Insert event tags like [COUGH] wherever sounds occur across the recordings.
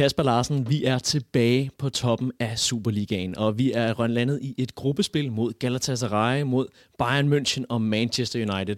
Kasper Larsen, vi er tilbage på toppen af Superligaen, og vi er landet i et gruppespil mod Galatasaray, mod Bayern München og Manchester United.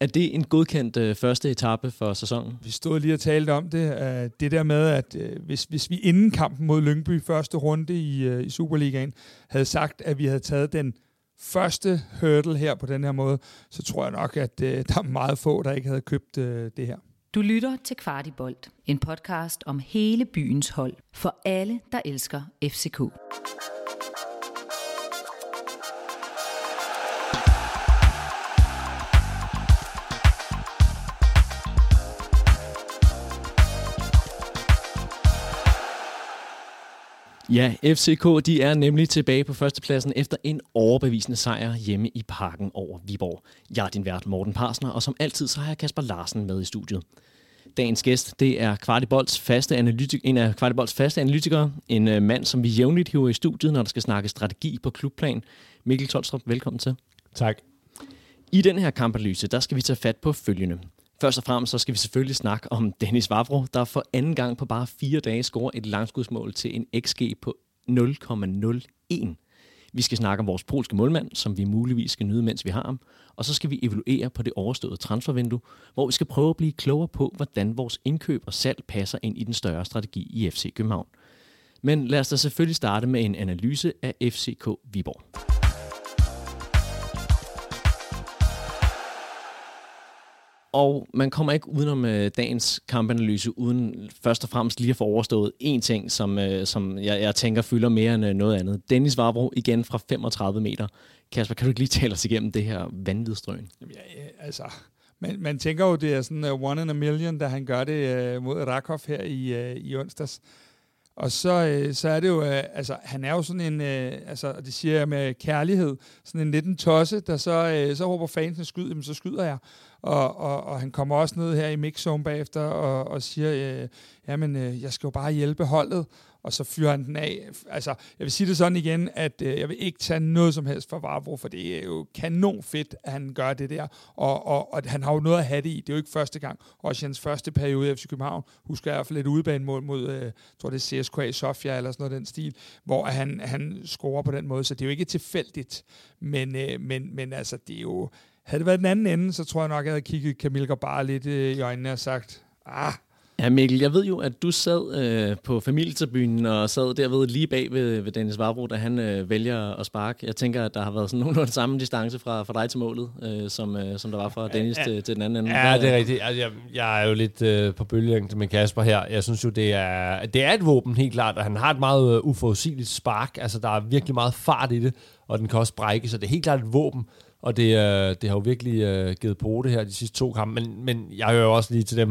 Er det en godkendt øh, første etape for sæsonen? Vi stod lige og talte om det. Øh, det der med, at øh, hvis, hvis vi inden kampen mod Lyngby første runde i, øh, i Superligaen havde sagt, at vi havde taget den første hurdle her på den her måde, så tror jeg nok, at øh, der er meget få, der ikke havde købt øh, det her. Du lytter til Kvartibolt, en podcast om hele byens hold, for alle, der elsker FCK. Ja, FCK de er nemlig tilbage på førstepladsen efter en overbevisende sejr hjemme i parken over Viborg. Jeg er din vært Morten Parsner, og som altid så har jeg Kasper Larsen med i studiet. Dagens gæst, det er Kvartibolds faste analytik, en af Kvartibolds faste analytikere, en uh, mand, som vi jævnligt hiver i studiet, når der skal snakke strategi på klubplan. Mikkel Tolstrup, velkommen til. Tak. I den her kampanalyse, der skal vi tage fat på følgende. Først og fremmest så skal vi selvfølgelig snakke om Dennis Vavro, der for anden gang på bare fire dage scorer et langskudsmål til en XG på 0,01. Vi skal snakke om vores polske målmand, som vi muligvis skal nyde, mens vi har ham. Og så skal vi evaluere på det overståede transfervindue, hvor vi skal prøve at blive klogere på, hvordan vores indkøb og salg passer ind i den større strategi i FC København. Men lad os da selvfølgelig starte med en analyse af FCK Viborg. Og man kommer ikke udenom øh, dagens kampanalyse, uden først og fremmest lige at få overstået en ting, som, øh, som jeg, jeg tænker fylder mere end øh, noget andet. Dennis Varbro igen fra 35 meter. Kasper, kan du ikke lige tale os igennem det her vanvidstrøen? Jamen, ja, altså, man, man tænker jo, det er sådan uh, one in a million, da han gør det uh, mod Rakov her i, uh, i onsdags. Og så, uh, så er det jo, uh, altså, han er jo sådan en, uh, altså, det siger jeg med kærlighed, sådan en lidt en tosse, der så, uh, så håber fansene skyd, jamen, så skyder jeg. Og, og, og han kommer også ned her i mixzone bagefter og, og siger, øh, jamen, øh, jeg skal jo bare hjælpe holdet, og så fyrer han den af. Altså, jeg vil sige det sådan igen, at øh, jeg vil ikke tage noget som helst for Vavro, for det er jo kanon fedt, at han gør det der, og, og, og han har jo noget at have det i. Det er jo ikke første gang. Også i hans første periode i FC København, husker jeg i hvert fald et udebanemål mod, øh, jeg tror det er CSKA Sofia, eller sådan noget den stil, hvor han, han scorer på den måde, så det er jo ikke tilfældigt, men, øh, men, men altså, det er jo, havde det været den anden ende, så tror jeg nok, at jeg havde kigget Camille bare lidt øh, i øjnene og sagt, ah, Ja, Mikkel, jeg ved jo, at du sad øh, på familietribunen og sad derved lige bag ved, ved Dennis Varbro, da han øh, vælger at sparke. Jeg tænker, at der har været sådan [LAUGHS] nogenlunde samme distance fra, fra dig til målet, øh, som, øh, som der var fra Dennis ja, til, til den anden ende. Ja, det er rigtigt. Altså, jeg, jeg er jo lidt øh, på bølgelængde med Kasper her. Jeg synes jo, det er, det er et våben helt klart, og han har et meget øh, uforudsigeligt spark. Altså, der er virkelig meget fart i det, og den kan også brække, så det er helt klart et våben. Og det, øh, det har jo virkelig øh, givet på det her de sidste to kampe. Men, men jeg hører jo også lige til dem,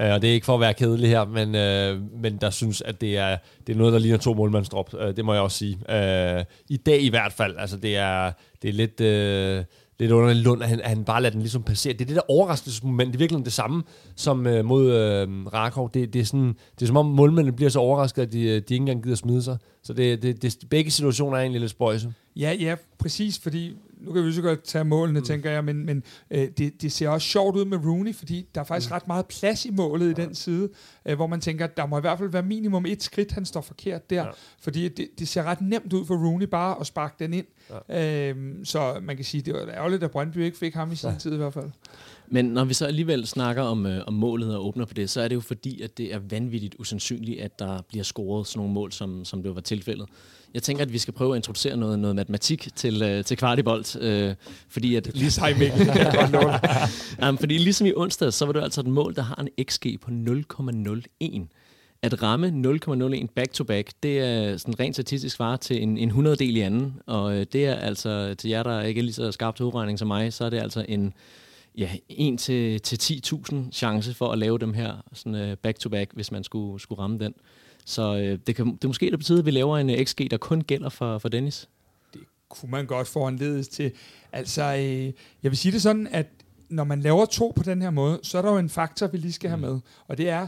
øh, og det er ikke for at være kedelig her, men, øh, men der synes, at det er, det er noget, der ligner to målmandsdrop. Øh, det må jeg også sige. Øh, I dag i hvert fald. Altså, det er, det er lidt... Øh, lidt underligt Lund, at han, at han bare lader den ligesom passere. Det er det der overraskelsesmoment, det er virkelig det samme som øh, mod øh, Rakov. Det, det, er sådan, det er som om målmændene bliver så overrasket, at de, øh, de ikke engang gider smide sig. Så det, det, det, begge situationer er egentlig lidt spøjse. Ja, ja, præcis, fordi nu kan vi så godt tage målene, mm. tænker jeg, men, men øh, det, det ser også sjovt ud med Rooney, fordi der er faktisk mm. ret meget plads i målet i den side, øh, hvor man tænker, der må i hvert fald være minimum et skridt, han står forkert der, ja. fordi det, det ser ret nemt ud for Rooney bare at sparke den ind. Ja. Øh, så man kan sige, det var ærgerligt, at Brøndby ikke fik ham i sin ja. tid i hvert fald. Men når vi så alligevel snakker om, øh, om målet og åbner på det, så er det jo fordi, at det er vanvittigt usandsynligt, at der bliver scoret sådan nogle mål, som, som det var tilfældet. Jeg tænker, at vi skal prøve at introducere noget, noget matematik til, øh, til Kvartibolt. Øh, fordi at, lige sej Mikkel. [LAUGHS] um, fordi ligesom i onsdag, så var det altså et mål, der har en XG på 0,01 at ramme 0,01 back-to-back, det er sådan rent statistisk svar til en, en 100 del i anden, og øh, det er altså, til jer, der ikke er lige så skarpt til udregning som mig, så er det altså en, ja, 1 til, til 10.000 chance for at lave dem her sådan, uh, back-to-back, hvis man skulle, skulle ramme den. Så øh, det, kan, det er måske der betyder, at vi laver en uh, XG, der kun gælder for, for Dennis. Det kunne man godt få en ledes til. Altså, øh, jeg vil sige det sådan, at når man laver to på den her måde, så er der jo en faktor, vi lige skal have mm. med. Og det er,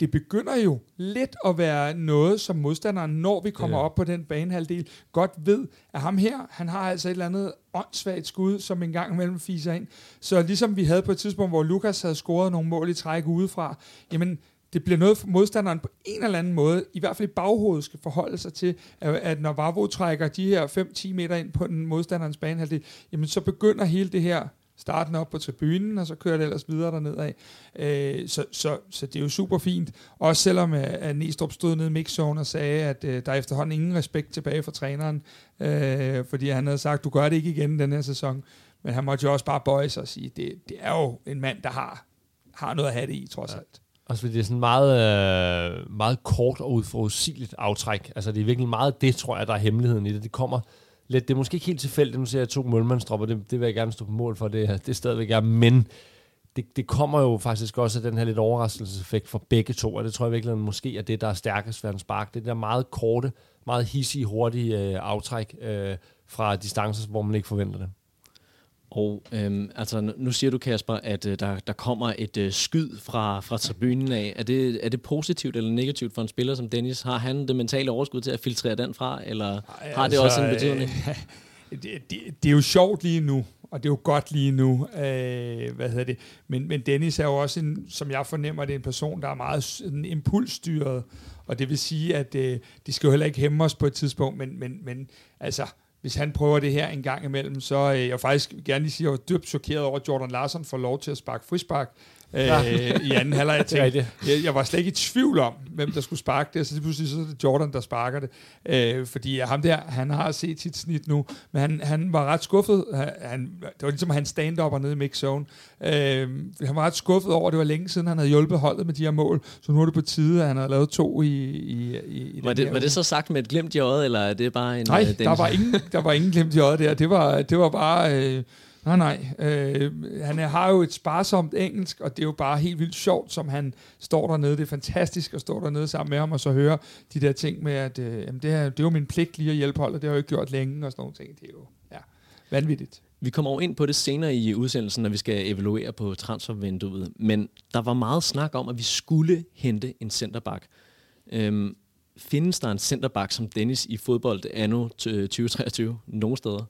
det begynder jo lidt at være noget, som modstanderen, når vi kommer ja. op på den banehalvdel, godt ved, at ham her, han har altså et eller andet åndssvagt skud, som en gang imellem fiser ind. Så ligesom vi havde på et tidspunkt, hvor Lukas havde scoret nogle mål i træk udefra, jamen, det bliver noget, modstanderen på en eller anden måde, i hvert fald i baghovedet, skal forholde sig til, at, at når Vavro trækker de her 5-10 meter ind på den modstanderens banehalvdel, jamen så begynder hele det her starten op på tribunen, og så kører det ellers videre derned af. Øh, så, så, så det er jo super fint. Også selvom at, Næstrup stod nede i mixzone og sagde, at øh, der er efterhånden ingen respekt tilbage fra træneren, øh, fordi han havde sagt, du gør det ikke igen den her sæson. Men han måtte jo også bare bøje sig og sige, det, det er jo en mand, der har, har noget at have det i, trods ja. alt. Også fordi det er sådan meget, øh, meget kort og udforudsigeligt aftræk. Altså det er virkelig meget det, tror jeg, der er hemmeligheden i det. Det kommer lidt, det er måske ikke helt tilfældigt, nu ser jeg to målmandstropper, det, det vil jeg gerne stå på mål for, det, det er stadigvæk jeg, men det, det kommer jo faktisk også af den her lidt overraskelseseffekt for begge to, og det tror jeg virkelig måske er det, der er stærkest ved en spark. Det der meget korte, meget hissige, hurtige øh, aftræk øh, fra distancer, hvor man ikke forventer det. Og øhm, altså, nu siger du, Kasper, at øh, der, der kommer et øh, skyd fra, fra tribunen af. Er det, er det positivt eller negativt for en spiller som Dennis? Har han det mentale overskud til at filtrere den fra, eller Ej, har det altså, også en betydning? [LAUGHS] Øh, det, det, det er jo sjovt lige nu, og det er jo godt lige nu. Øh, hvad hedder det? Men, men Dennis er jo også, en, som jeg fornemmer, det er en person, der er meget en impulsstyret. Og det vil sige, at øh, de skal jo heller ikke hæmme os på et tidspunkt, men, men, men altså hvis han prøver det her en gang imellem, så øh, jeg faktisk gerne lige sige, at jeg var dybt chokeret over, at Jordan Larsen får lov til at sparke frispark øh, i anden halvleg. Jeg, tænkte, jeg, jeg var slet ikke i tvivl om, hvem der skulle sparke det, så det pludselig så er det Jordan, der sparker det. Øh, fordi ham der, han har set sit snit nu, men han, han var ret skuffet. Han, det var ligesom hans stand-up nede i mixzone. Øh, han var ret skuffet over, det var længe siden, han havde hjulpet holdet med de her mål, så nu er det på tide, at han havde lavet to i, i, i, i var, det, var det så sagt med et glimt i øjet, eller er det bare en... Nej, uh, der, var ingen, der var ingen glimt i øjet der. Det var, det var bare... Øh, Nej, nej. Øh, han har jo et sparsomt engelsk, og det er jo bare helt vildt sjovt, som han står dernede. Det er fantastisk at stå dernede sammen med ham, og så høre de der ting med, at øh, jamen det, her, det er jo min pligt lige at hjælpe holdet. Det har jeg jo ikke gjort længe, og sådan nogle ting. Det er jo ja, vanvittigt. Vi kommer over ind på det senere i udsendelsen, når vi skal evaluere på transfervinduet. Men der var meget snak om, at vi skulle hente en centerback. Øhm, findes der en centerback som Dennis i fodbold anno 2023 nogen steder?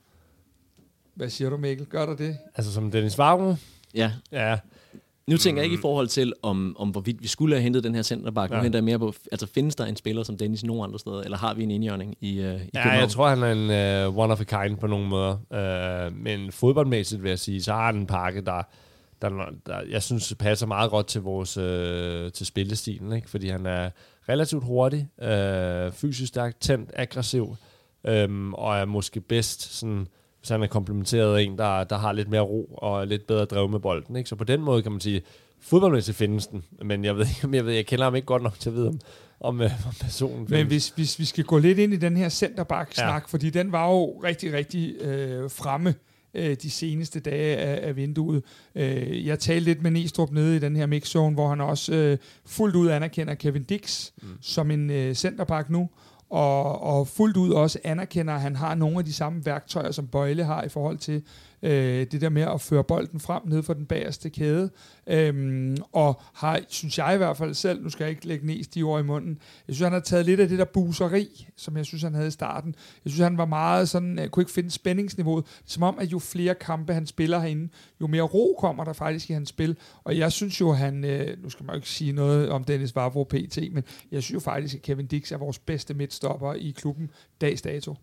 Hvad siger du, Mikkel? Gør der det? Altså som Dennis Vavro? Ja. Ja. Nu tænker jeg ikke i forhold til, om, om hvorvidt vi skulle have hentet den her centerback. Ja. Nu henter jeg mere på, altså findes der en spiller som Dennis nogen andre steder, eller har vi en indjørning i, uh, i Ja, København? jeg tror, han er en uh, one of a kind på nogle måder. Uh, men fodboldmæssigt vil jeg sige, så har han en pakke, der, der, der jeg synes passer meget godt til vores uh, til spillestilen, ikke? fordi han er relativt hurtig, uh, fysisk stærk, tændt, aggressiv, um, og er måske bedst sådan så han er komplementeret af en, der, der har lidt mere ro og lidt bedre drev med bolden. Ikke? Så på den måde kan man sige, fodboldmæssigt findes den, men jeg ved, [LAUGHS] jeg, ved, jeg kender ham ikke godt nok til at vide, om, om, øh, om personen findes. Men hvis, hvis vi skal gå lidt ind i den her centerback-snak, ja. fordi den var jo rigtig, rigtig øh, fremme øh, de seneste dage af, af vinduet. Øh, jeg talte lidt med Næstrup nede i den her mixzone, hvor han også øh, fuldt ud anerkender Kevin Dix mm. som en øh, centerback nu, og, og fuldt ud også anerkender, at han har nogle af de samme værktøjer, som Bøjle har i forhold til øh, det der med at føre bolden frem ned for den bagerste kæde. Øhm, og har, synes jeg i hvert fald selv, nu skal jeg ikke lægge næst de ord i munden, jeg synes, han har taget lidt af det der buseri, som jeg synes, han havde i starten. Jeg synes, han var meget sådan, jeg kunne ikke finde spændingsniveauet. Som om, at jo flere kampe han spiller herinde, jo mere ro kommer der faktisk i hans spil. Og jeg synes jo, han, øh, nu skal man jo ikke sige noget om Dennis Vavro PT, men jeg synes jo faktisk, at Kevin Dix er vores bedste midtstopper i klubben dags dato.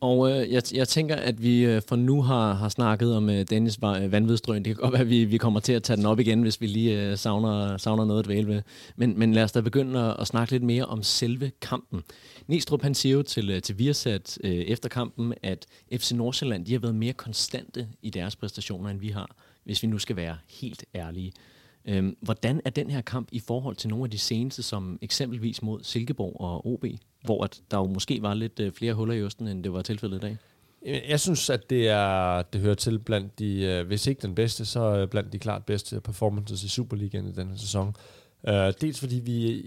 Og øh, jeg, jeg tænker, at vi øh, for nu har, har snakket om øh, Dennis øh, vanvidstrøen. Det kan godt være, at vi, vi kommer til at tage den op igen, hvis vi lige øh, savner, savner noget at dvæle ved. Men, men lad os da begynde at, at snakke lidt mere om selve kampen. Næstrup han siger jo til, øh, til Viasat øh, efter kampen, at FC Nordsjælland de har været mere konstante i deres præstationer, end vi har, hvis vi nu skal være helt ærlige. Øh, hvordan er den her kamp i forhold til nogle af de seneste, som eksempelvis mod Silkeborg og OB, hvor at der jo måske var lidt øh, flere huller i osten, end det var tilfældet i dag? Jeg synes, at det, er, det hører til blandt de, øh, hvis ikke den bedste, så øh, blandt de klart bedste performances i Superligaen i denne sæson. Øh, dels fordi vi,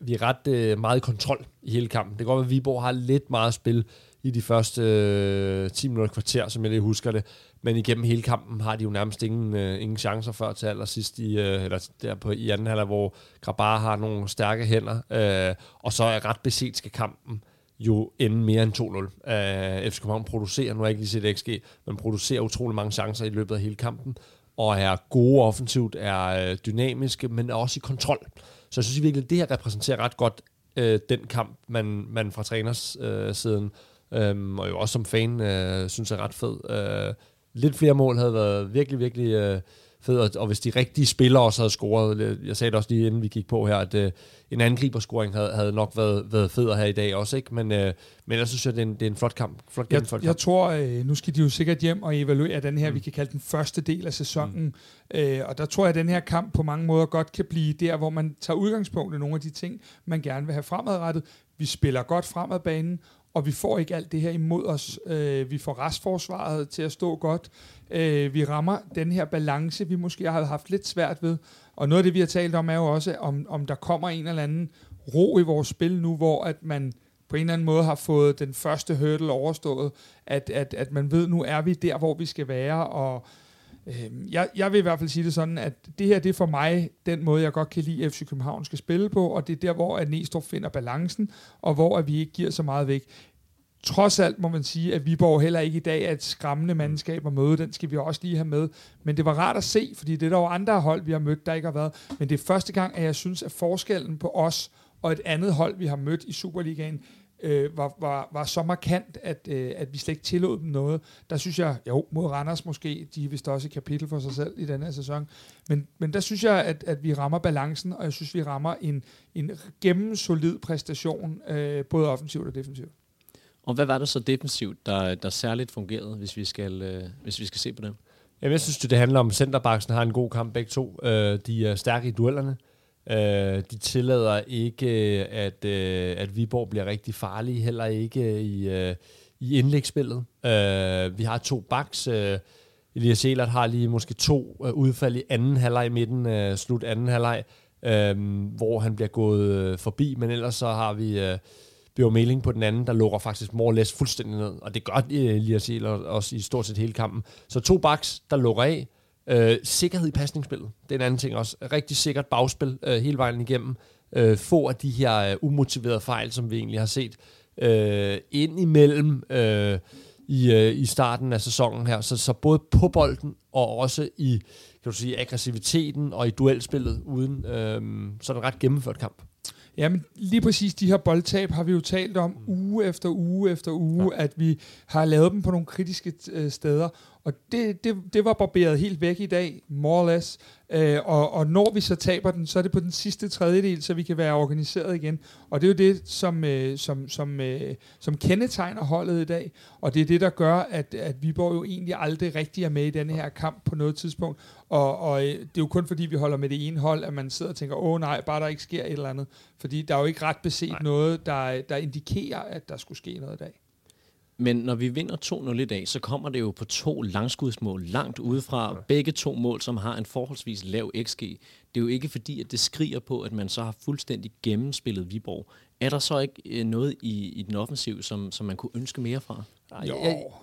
vi er ret øh, meget i kontrol i hele kampen. Det går godt at Viborg har lidt meget spil i de første øh, 10 minutter kvarter, som jeg lige husker det. Men igennem hele kampen har de jo nærmest ingen, øh, ingen chancer før til allersidst i, øh, eller der på, i anden halvleg, hvor Grabar har nogle stærke hænder. Øh, og så er ret beset skal kampen jo ende mere end 2-0. Øh, FC København producerer, nu har jeg ikke lige set XG, men producerer utrolig mange chancer i løbet af hele kampen. og er gode offensivt, er øh, dynamiske, men er også i kontrol. Så jeg synes virkelig, at det her repræsenterer ret godt øh, den kamp, man, man fra træners øh, siden, øh, og jo også som fan, øh, synes er ret fed. Øh, lidt flere mål havde været virkelig, virkelig øh, fed, og, og hvis de rigtige spillere også havde scoret, jeg sagde det også lige inden vi gik på her, at øh, en angriberscoring havde, havde nok været, været federe her i dag også, ikke? Men, øh, men jeg synes, at det er en, det er en flot kamp. Flot jeg, kamp. jeg tror, øh, nu skal de jo sikkert hjem og evaluere den her, mm. vi kan kalde den første del af sæsonen, mm. øh, og der tror jeg, at den her kamp på mange måder godt kan blive der, hvor man tager udgangspunkt i nogle af de ting, man gerne vil have fremadrettet. Vi spiller godt fremad banen, og vi får ikke alt det her imod os. Øh, vi får restforsvaret til at stå godt. Øh, vi rammer den her balance, vi måske har haft lidt svært ved. Og noget af det, vi har talt om, er jo også, om, om der kommer en eller anden ro i vores spil nu, hvor at man på en eller anden måde har fået den første hurdle overstået, at, at, at man ved, nu er vi der, hvor vi skal være, og øh, jeg, jeg vil i hvert fald sige det sådan, at det her, det er for mig den måde, jeg godt kan lide, at FC København skal spille på, og det er der, hvor at Næstrup finder balancen, og hvor at vi ikke giver så meget væk trods alt må man sige, at Viborg heller ikke i dag er et skræmmende mandskab at møde. Den skal vi også lige have med. Men det var rart at se, fordi det er der jo andre hold, vi har mødt, der ikke har været. Men det er første gang, at jeg synes, at forskellen på os og et andet hold, vi har mødt i Superligaen, øh, var, var, var så markant, at, øh, at vi slet ikke tillod dem noget. Der synes jeg, jo, mod Randers måske, de er vist også et kapitel for sig selv i denne sæson, men, men der synes jeg, at, at vi rammer balancen, og jeg synes, vi rammer en, en gennemsolid præstation, øh, både offensivt og defensivt. Og hvad var det så defensivt, der, der særligt fungerede, hvis vi skal, øh, hvis vi skal se på det? Jamen, jeg synes, det handler om, at centerbaksen har en god kamp begge to. Øh, de er stærke i duellerne. Øh, de tillader ikke, at, øh, at Viborg bliver rigtig farlige, heller ikke i, øh, i indlægsspillet. Øh, vi har to backs. Øh, Elias Elert har lige måske to øh, udfald i anden halvleg midten, øh, slut anden halvleg, øh, hvor han bliver gået øh, forbi, men ellers så har vi... Øh, Bjørn Meling på den anden, der lukker faktisk more or less fuldstændig ned. Og det gør øh, Elias Eler også i stort set hele kampen. Så to backs, der lukker af. Øh, sikkerhed i pasningsspillet. Det er en anden ting også. Rigtig sikkert bagspil øh, hele vejen igennem. Øh, få af de her øh, umotiverede fejl, som vi egentlig har set øh, ind imellem øh, i, øh, i starten af sæsonen her. Så, så både på bolden og også i kan du sige, aggressiviteten og i duelspillet uden øh, sådan en ret gennemført kamp. Jamen, lige præcis de her boldtab har vi jo talt om uge efter uge efter uge, ja. at vi har lavet dem på nogle kritiske øh, steder. Og det, det, det var barberet helt væk i dag, more or less. Øh, og, og når vi så taber den, så er det på den sidste tredjedel, så vi kan være organiseret igen. Og det er jo det, som, øh, som, som, øh, som kendetegner holdet i dag. Og det er det, der gør, at, at Viborg jo egentlig aldrig rigtig er med i denne her kamp på noget tidspunkt. Og, og øh, det er jo kun fordi, vi holder med det ene hold, at man sidder og tænker, åh nej, bare der ikke sker et eller andet. Fordi der er jo ikke ret beset nej. noget, der, der indikerer, at der skulle ske noget i dag. Men når vi vinder 2-0 i dag, så kommer det jo på to langskudsmål langt udefra. Begge to mål, som har en forholdsvis lav XG. Det er jo ikke fordi, at det skriger på, at man så har fuldstændig gennemspillet Viborg. Er der så ikke øh, noget i, i den offensiv, som, som man kunne ønske mere fra? Jo.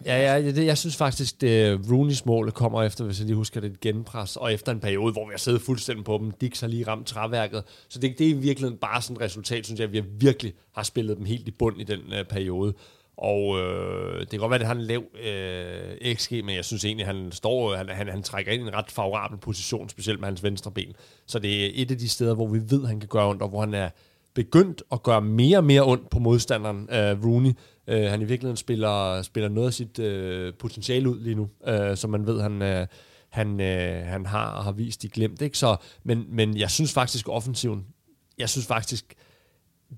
Ja, ja, ja det, jeg synes faktisk, det Rooney's mål kommer efter, hvis jeg lige husker det, et genpres, og efter en periode, hvor vi har siddet fuldstændig på dem. Dix har lige ramt træværket. Så det, det er i virkeligheden bare sådan et resultat, synes jeg, at vi virkelig har spillet dem helt i bund i den uh, periode. Og øh, det kan godt være, at han er lav øh, XG, men jeg synes egentlig, at han står, han, han, han trækker ind i en ret favorabel position, specielt med hans venstre ben. Så det er et af de steder, hvor vi ved, at han kan gøre ondt, og hvor han er begyndt at gøre mere og mere ondt på modstanderen, øh, Rooney. Øh, han i virkeligheden spiller, spiller noget af sit øh, potentiale ud lige nu, øh, som man ved, han, øh, han, øh, han har og har vist i glemt. Ikke? Så, men, men jeg synes faktisk, offensiven, jeg synes faktisk,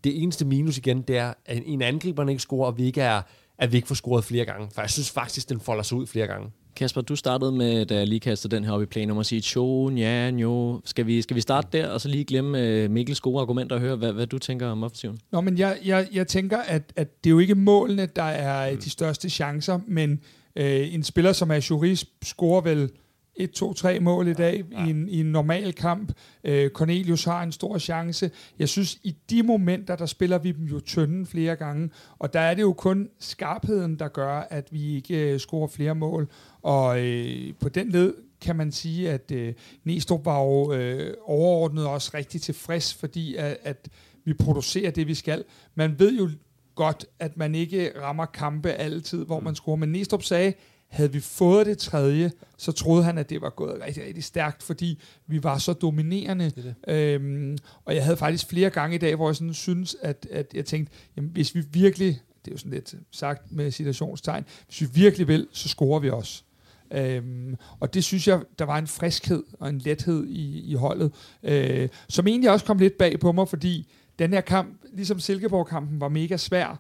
det eneste minus igen, det er, at en angriber ikke scorer, og vi ikke er, at vi ikke får scoret flere gange. For jeg synes faktisk, den folder sig ud flere gange. Kasper, du startede med, da jeg lige kastede den her op i planen, om at sige, tjo, ja, jo. Skal vi, skal vi starte der, og så lige glemme uh, Mikkels gode argumenter og høre, hvad, hvad du tænker om offensiven? Nå, men jeg, jeg, jeg tænker, at, at det er jo ikke målene, der er mm. de største chancer, men øh, en spiller som Juris scorer vel et, to, tre mål i dag ja. i, en, i en normal kamp. Øh, Cornelius har en stor chance. Jeg synes, i de momenter, der spiller vi dem jo tynden flere gange, og der er det jo kun skarpheden, der gør, at vi ikke øh, scorer flere mål. Og øh, på den led kan man sige, at øh, Næstrup var jo øh, overordnet også rigtig tilfreds, fordi at, at vi producerer det, vi skal. Man ved jo godt, at man ikke rammer kampe altid, hvor man scorer. Men Næstrup sagde, Havde vi fået det tredje, så troede han, at det var gået rigtig, rigtig stærkt, fordi vi var så dominerende. Det det. Øhm, og jeg havde faktisk flere gange i dag, hvor jeg sådan synes, at, at jeg tænkte, jamen, hvis vi virkelig, det er jo sådan lidt sagt med citationstegn, hvis vi virkelig vil, så scorer vi også. Øhm, og det synes jeg, der var en friskhed og en lethed i, i holdet, øh, som egentlig også kom lidt bag på mig, fordi den her kamp, ligesom Silkeborg-kampen, var mega svær,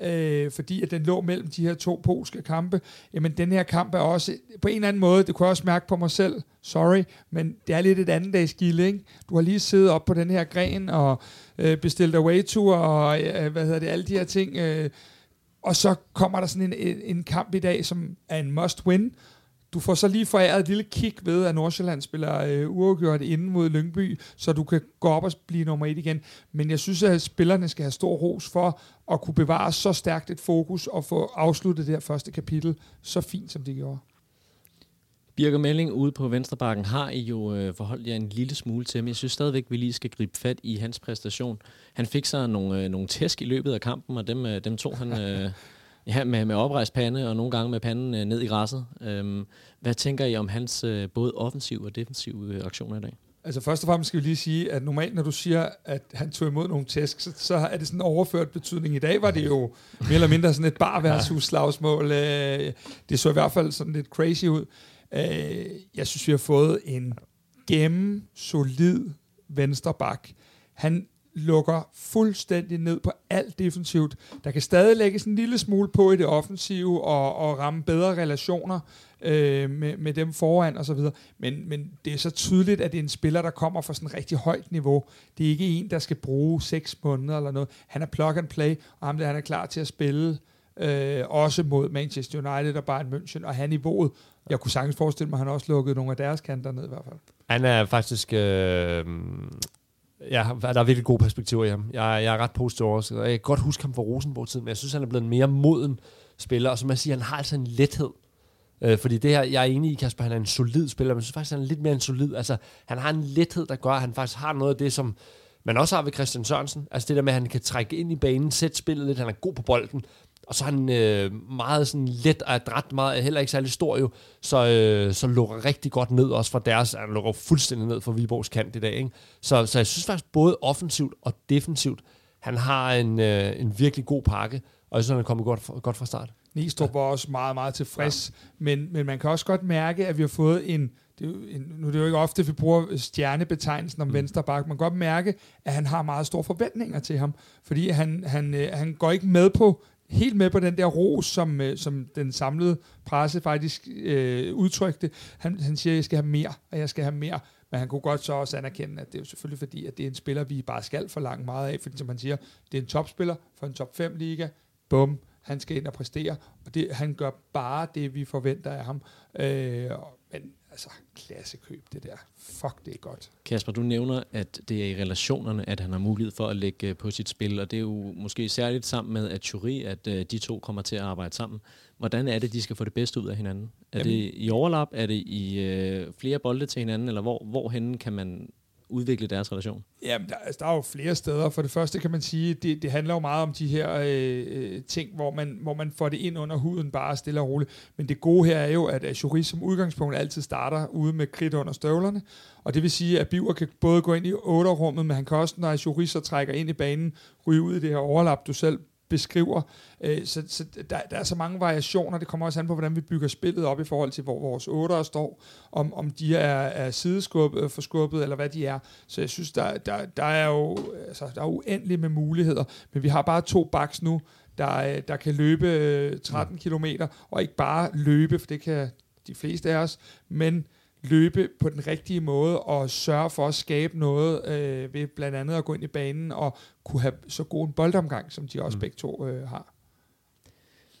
øh, fordi at den lå mellem de her to polske kampe. Jamen, den her kamp er også, på en eller anden måde, det kunne jeg også mærke på mig selv, sorry, men det er lidt et andet dags gilde, ikke? Du har lige siddet op på den her gren og øh, bestilt away-tour og øh, hvad hedder det, alle de her ting, øh, og så kommer der sådan en, en kamp i dag, som er en must-win, du får så lige foræret et lille kick ved, at Nordsjælland spiller øh, uafgjort inden mod Lyngby, så du kan gå op og blive nummer et igen. Men jeg synes, at spillerne skal have stor ros for at kunne bevare så stærkt et fokus og få afsluttet det her første kapitel så fint, som de gjorde. Birger Melling ude på Venstrebakken har I jo øh, forholdt jer en lille smule til, men jeg synes stadigvæk, vi lige skal gribe fat i hans præstation. Han fik sig nogle, øh, nogle tæsk i løbet af kampen, og dem, øh, dem tog han... Øh, Ja, med, med oprejst pande, og nogle gange med panden øh, ned i græsset. Øhm, hvad tænker I om hans øh, både offensiv og defensiv øh, aktioner i dag? Altså først og fremmest skal vi lige sige, at normalt når du siger, at han tog imod nogle tæsk, så, så er det sådan en overført betydning. I dag var det jo mere eller mindre sådan et barværtshusslagsmål. Øh, det så i hvert fald sådan lidt crazy ud. Øh, jeg synes, vi har fået en gennem solid vensterbak. Han lukker fuldstændig ned på alt defensivt. Der kan stadig lægges en lille smule på i det offensive og, og ramme bedre relationer øh, med, med dem foran osv. Men, men det er så tydeligt, at det er en spiller, der kommer fra sådan et rigtig højt niveau. Det er ikke en, der skal bruge seks måneder eller noget. Han er plug and play, og ham der, han er klar til at spille øh, også mod Manchester United og Bayern München, og han niveauet. Jeg kunne sagtens forestille mig, at han også lukkede nogle af deres kanter ned i hvert fald. Han er faktisk øh, Ja, der er virkelig gode perspektiver i ham. Jeg, jeg er ret positiv også. Jeg kan godt huske ham fra Rosenborg-tiden, men jeg synes, han er blevet en mere moden spiller. Og som jeg siger, han har altså en lethed. Øh, fordi det her, jeg er enig i, Kasper, han er en solid spiller, men jeg synes faktisk, han er lidt mere en solid. Altså, han har en lethed, der gør, at han faktisk har noget af det, som man også har ved Christian Sørensen. Altså det der med, at han kan trække ind i banen, sætte spillet lidt, han er god på bolden, og så er han øh, meget sådan let og adræt, meget, heller ikke særlig stor jo, så, øh, så lukker rigtig godt ned også fra deres, han lukker fuldstændig ned fra Viborgs kant i dag. Ikke? Så, så jeg synes faktisk både offensivt og defensivt, han har en, øh, en virkelig god pakke, og jeg synes, han er kommet godt, godt fra start. Nistrup var også meget, meget tilfreds, ja. men, men man kan også godt mærke, at vi har fået en, det er jo, en, nu er det jo ikke ofte, vi bruger stjernebetegnelsen om mm. venstre bak. Man kan godt mærke, at han har meget store forventninger til ham, fordi han, han, øh, han går ikke med på helt med på den der ros, som, øh, som den samlede presse faktisk øh, udtrykte. Han, han siger, at jeg skal have mere, og jeg skal have mere. Men han kunne godt så også anerkende, at det er jo selvfølgelig fordi, at det er en spiller, vi bare skal forlange meget af, fordi som han siger, det er en topspiller for en top 5 liga. Bum, han skal ind og præstere, og det, han gør bare det, vi forventer af ham. Øh, altså, klassekøb, det der. Fuck, det er godt. Kasper, du nævner, at det er i relationerne, at han har mulighed for at lægge øh, på sit spil, og det er jo måske særligt sammen med at Churi, at uh, de to kommer til at arbejde sammen. Hvordan er det, de skal få det bedste ud af hinanden? Er Jamen. det i overlap? Er det i uh, flere bolde til hinanden? Eller hvor, hvorhen kan man udvikle deres relation? Jamen, der, altså, der er jo flere steder. For det første kan man sige, det, det handler jo meget om de her øh, øh ting, hvor man, hvor man får det ind under huden bare stille og roligt. Men det gode her er jo, at Ashuri som udgangspunkt altid starter ude med kridt under støvlerne. Og det vil sige, at Biver kan både gå ind i 8-rummet, men han kan også, når Ashuri så trækker ind i banen, ryge ud i det her overlap, du selv beskriver. Øh, så så der, der er så mange variationer. Det kommer også an på, hvordan vi bygger spillet op i forhold til, hvor vores otter står. Om, om de er, er sideskubbet, forskubbet, eller hvad de er. Så jeg synes, der, der, der er jo altså, der er uendeligt med muligheder. Men vi har bare to baks nu, der, øh, der kan løbe øh, 13 km, og ikke bare løbe, for det kan de fleste af os, men løbe på den rigtige måde og sørge for at skabe noget øh, ved blandt andet at gå ind i banen og kunne have så god en boldomgang, som de også mm. begge to øh, har.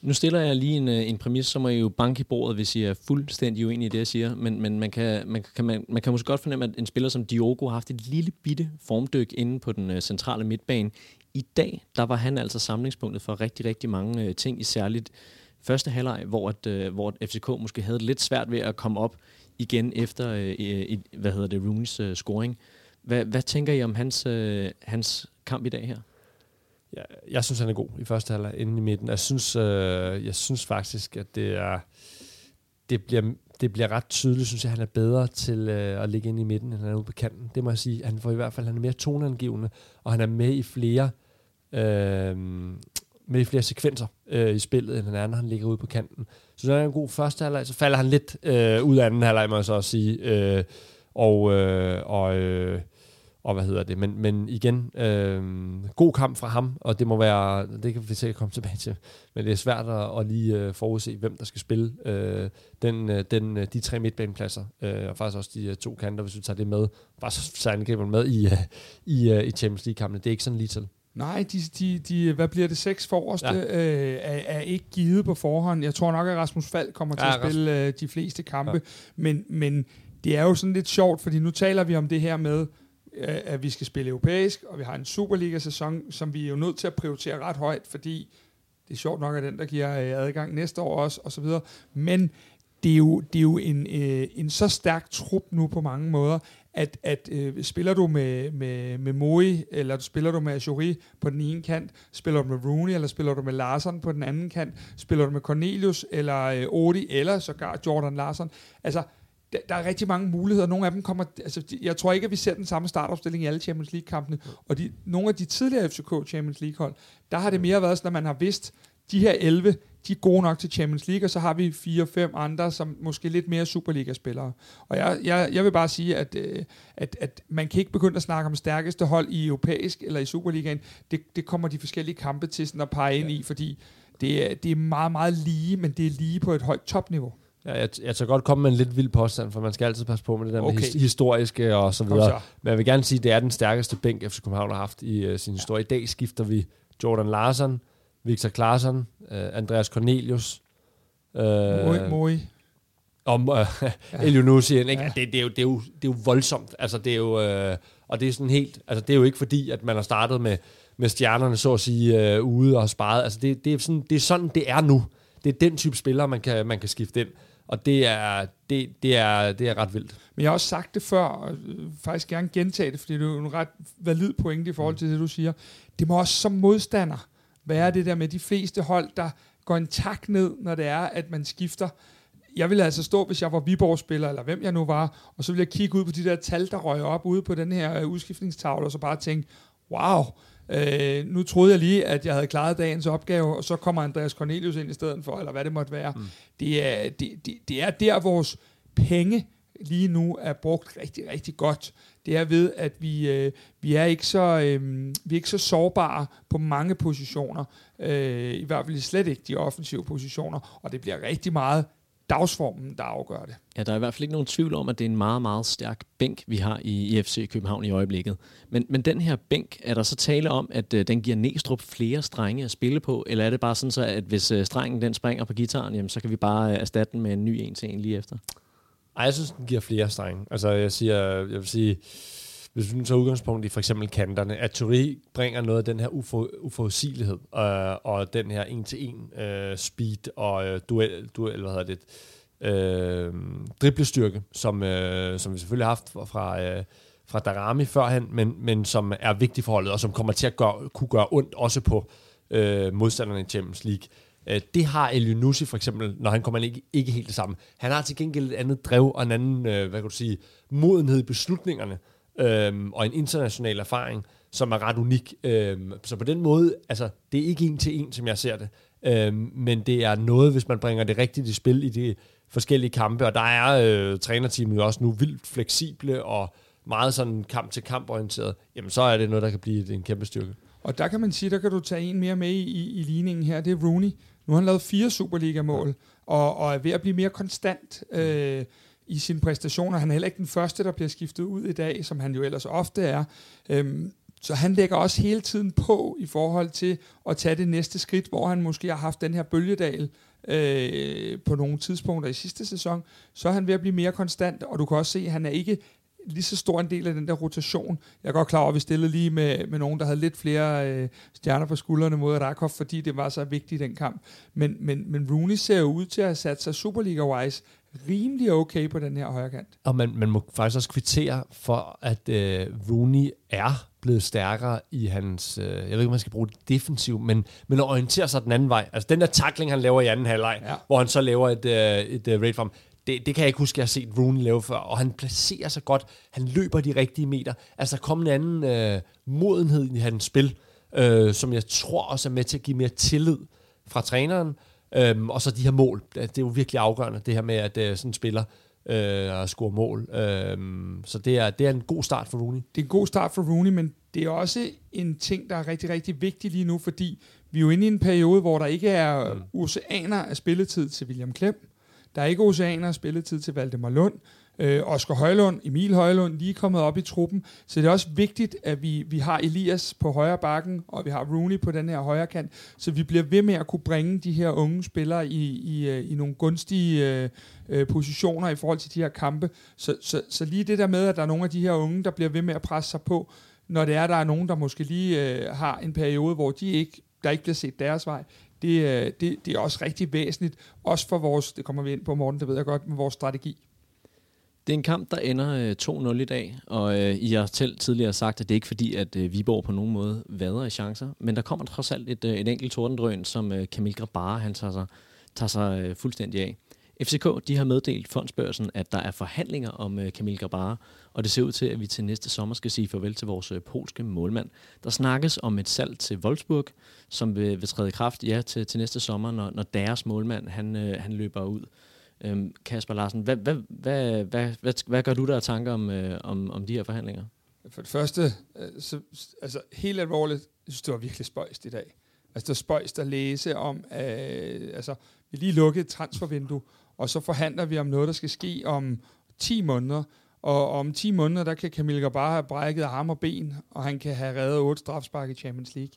Nu stiller jeg lige en, øh, en præmis, må I jo banke i bordet, hvis I er fuldstændig uenige i det, jeg siger. Men, men man, kan, man, kan, man, man kan måske godt fornemme, at en spiller som Diogo har haft et lille bitte formdyk inde på den uh, centrale midtbane. I dag, der var han altså samlingspunktet for rigtig, rigtig mange uh, ting, i særligt første halvleg, hvor, at, uh, hvor FCK måske havde lidt svært ved at komme op igen efter, øh, øh hvad hedder det, Rooney's øh, scoring. Hvad, hvad tænker I om hans, øh, hans kamp i dag her? Ja, jeg synes, han er god i første halvleg inde i midten. Jeg synes, øh, jeg synes faktisk, at det er, det bliver, det bliver ret tydeligt, synes jeg, at han er bedre til øh, at ligge ind i midten, end han er ude på kanten. Det må jeg sige. Han får i hvert fald, han er mere toneangivende, og han er med i flere, øh, med flere sekvenser øh, i spillet, end han er, når han ligger ude på kanten. Så det er en god første halvleg, så falder han lidt øh, ud af anden halvleg, må jeg så sige. Øh, og, øh, og øh, og hvad hedder det, men, men igen, øh, god kamp fra ham, og det må være, det kan vi sikkert komme tilbage til, men det er svært at, at lige øh, forudse, hvem der skal spille øh, den, øh, den, øh, de tre midtbanepladser, øh, og faktisk også de øh, to kanter, hvis vi tager det med, bare så, så angriber med i, øh, i, øh, i Champions League-kampene. Det er ikke sådan lige til. Nej, de, de, de, hvad bliver det, seks forreste, ja. øh, er, er ikke givet på forhånd. Jeg tror nok, at Rasmus Fald kommer til ja, at spille øh, de fleste kampe, ja. men, men det er jo sådan lidt sjovt, fordi nu taler vi om det her med, at vi skal spille europæisk, og vi har en Superliga-sæson, som vi er jo nødt til at prioritere ret højt, fordi det er sjovt nok, at den, der giver øh, adgang næste år også, og så videre. Men det er jo, det er jo en, øh, en så stærk trup nu på mange måder, at, at øh, spiller du med, med, med Moi, eller spiller du med Ajuri på den ene kant, spiller du med Rooney, eller spiller du med Larsen på den anden kant, spiller du med Cornelius, eller øh, Odi, eller sågar Jordan Larsen. Altså, der, der er rigtig mange muligheder. Nogle af dem kommer... Altså, jeg tror ikke, at vi ser den samme startopstilling i alle Champions League-kampene. Og de, nogle af de tidligere FCK Champions League-hold, der har det mere været sådan, at man har vidst, de her 11, de er gode nok til Champions League, og så har vi fire-fem andre, som måske lidt mere Superliga-spillere. Og jeg, jeg, jeg vil bare sige, at, øh, at, at man kan ikke begynde at snakke om stærkeste hold i europæisk eller i Superligaen. Det, det kommer de forskellige kampe til sådan at pege ind i, fordi det er, det er meget, meget lige, men det er lige på et højt topniveau. Ja, jeg, jeg tager godt komme med en lidt vild påstand, for man skal altid passe på med det der okay. med his, historiske og så videre. Så. Men jeg vil gerne sige, at det er den stærkeste bænk, FC København har haft i uh, sin historie. I dag skifter vi Jordan Larsen, Victor Klaassen, uh, Andreas Cornelius. Uh, Moi. Moi. Om uh, ja. Elionussi. Ja. Det, det, er jo, det, er jo, det er jo voldsomt. Altså, det er jo, uh, og det er sådan helt... Altså, det er jo ikke fordi, at man har startet med, med stjernerne, så at sige, uh, ude og har sparet. Altså, det, det, er sådan, det er sådan, det er nu. Det er den type spiller, man kan, man kan skifte ind. Og det er, det, det, er, det er ret vildt. Men jeg har også sagt det før, og øh, faktisk gerne gentage det, fordi det er en ret valid pointe i forhold til det, du siger. Det må også som modstander være det der med de fleste hold, der går en tak ned, når det er, at man skifter. Jeg ville altså stå, hvis jeg var Viborg-spiller, eller hvem jeg nu var, og så ville jeg kigge ud på de der tal, der røg op ude på den her øh, udskiftningstavle, og så bare tænke, wow, Øh, nu troede jeg lige, at jeg havde klaret dagens opgave, og så kommer Andreas Cornelius ind i stedet for, eller hvad det måtte være. Mm. Det, er, det, det, det er der, vores penge lige nu er brugt rigtig, rigtig godt. Det er ved, at vi, øh, vi, er ikke så, øh, vi er ikke så sårbare på mange positioner. Øh, I hvert fald slet ikke de offensive positioner. Og det bliver rigtig meget dagsformen, der afgør det. Ja, der er i hvert fald ikke nogen tvivl om, at det er en meget, meget stærk bænk, vi har i, FC København i øjeblikket. Men, men den her bænk, er der så tale om, at øh, den giver Næstrup flere strenge at spille på, eller er det bare sådan så, at hvis øh, strengen den springer på gitaren, jamen, så kan vi bare øh, erstatte den med en ny en til en lige efter? Ej, jeg synes, den giver flere strenge. Altså, jeg siger, jeg vil sige, hvis vi tager udgangspunkt i for eksempel kanterne, at Thury bringer noget af den her ufo, uforudsigelighed, øh, og den her en-til-en øh, speed og øh, duel, duel, hvad hedder det, øh, driblestyrke, som, øh, som vi selvfølgelig har haft fra, øh, fra Darami førhen, men, men som er vigtig for holdet, og som kommer til at gøre, kunne gøre ondt også på øh, modstanderne i Champions League. Øh, det har Elionussi for eksempel, når han kommer ikke, ikke helt det samme. Han har til gengæld et andet drev og en anden, øh, hvad kan du sige, modenhed i beslutningerne, øhm, og en international erfaring, som er ret unik. Øhm, så på den måde, altså, det er ikke en til en, som jeg ser det, øhm, men det er noget, hvis man bringer det rigtigt i spil i de forskellige kampe, og der er øh, trænerteamet jo også nu vildt fleksible og meget sådan kamp-til-kamp orienteret, jamen så er det noget, der kan blive en kæmpe styrke. Og der kan man sige, der kan du tage en mere med i, i ligningen her, det er Rooney. Nu har han lavet fire Superliga-mål, og, og er ved at blive mere konstant. Øh, i sine præstationer. Han er heller ikke den første, der bliver skiftet ud i dag, som han jo ellers ofte er. Øhm, så han lægger også hele tiden på i forhold til at tage det næste skridt, hvor han måske har haft den her bølgedal øh, på nogle tidspunkter i sidste sæson. Så er han ved at blive mere konstant, og du kan også se, at han er ikke lige så stor en del af den der rotation. Jeg er godt klar over, at vi stillede lige med, med nogen, der havde lidt flere øh, stjerner på skuldrene mod Rakov, fordi det var så vigtigt i den kamp. Men, men, men Rooney ser jo ud til at have sat sig Superliga-wise rimelig okay på den her højre kant. Og man, man må faktisk også kvittere for, at øh, Rooney er blevet stærkere i hans, øh, jeg ved ikke, om man skal bruge det defensiv, men, men at orientere sig den anden vej. Altså den der tackling, han laver i anden halvleg, ja. hvor han så laver et, øh, et uh, raid farm, det, det kan jeg ikke huske, at jeg har set Rooney lave før, og han placerer sig godt, han løber de rigtige meter. Altså der kommer en anden øh, modenhed i hans spil, øh, som jeg tror også er med til at give mere tillid fra træneren, Øhm, og så de her mål. Det er jo virkelig afgørende, det her med, at øh, sådan en spiller øh, score mål. Øhm, så det er, det er en god start for Rooney. Det er en god start for Rooney, men det er også en ting, der er rigtig, rigtig vigtig lige nu, fordi vi er jo inde i en periode, hvor der ikke er mm. oceaner af spilletid til William Klem. Der er ikke oceaner af spilletid til Valdemar Lund. Øh, Oscar Højlund, Emil Højlund, lige kommet op i truppen. Så det er også vigtigt, at vi, vi har Elias på højre bakken, og vi har Rooney på den her højre kant, så vi bliver ved med at kunne bringe de her unge spillere i, i, øh, i nogle gunstige øh, øh, positioner i forhold til de her kampe. Så, så, så lige det der med, at der er nogle af de her unge, der bliver ved med at presse sig på, når det er, der er nogen, der måske lige øh, har en periode, hvor de ikke, der ikke bliver set deres vej, det, øh, det, det er også rigtig væsentligt, også for vores, det kommer vi ind på morgen, det ved jeg godt, med vores strategi. Det er en kamp, der ender øh, 2-0 i dag, og øh, I har selv tidligere sagt, at det er ikke fordi, at øh, Viborg på nogen måde vader i chancer, men der kommer trods alt et, øh, et enkelt tordendrøn, som øh, Kamil Grabara, han tager sig, tager sig øh, fuldstændig af. FCK de har meddelt fondsbørsen, at der er forhandlinger om øh, Kamil Grabara, og det ser ud til, at vi til næste sommer skal sige farvel til vores øh, polske målmand. Der snakkes om et salg til Wolfsburg, som vil, vil træde i kraft ja, til, til næste sommer, når, når deres målmand han, øh, han løber ud. Øhm, Kasper Larsen, hvad, hvad, hvad, hvad, hvad, hvad gør du der af tanker om, øh, om, om de her forhandlinger? For det første, øh, så, altså helt alvorligt, jeg synes, det var virkelig spøjst i dag. Altså det var spøjst at læse om, øh, altså vi lige lukkede et transfervindue, og så forhandler vi om noget, der skal ske om 10 måneder, og om 10 måneder, der kan Kamil bare have brækket arm og ben, og han kan have reddet 8 strafspark i Champions League.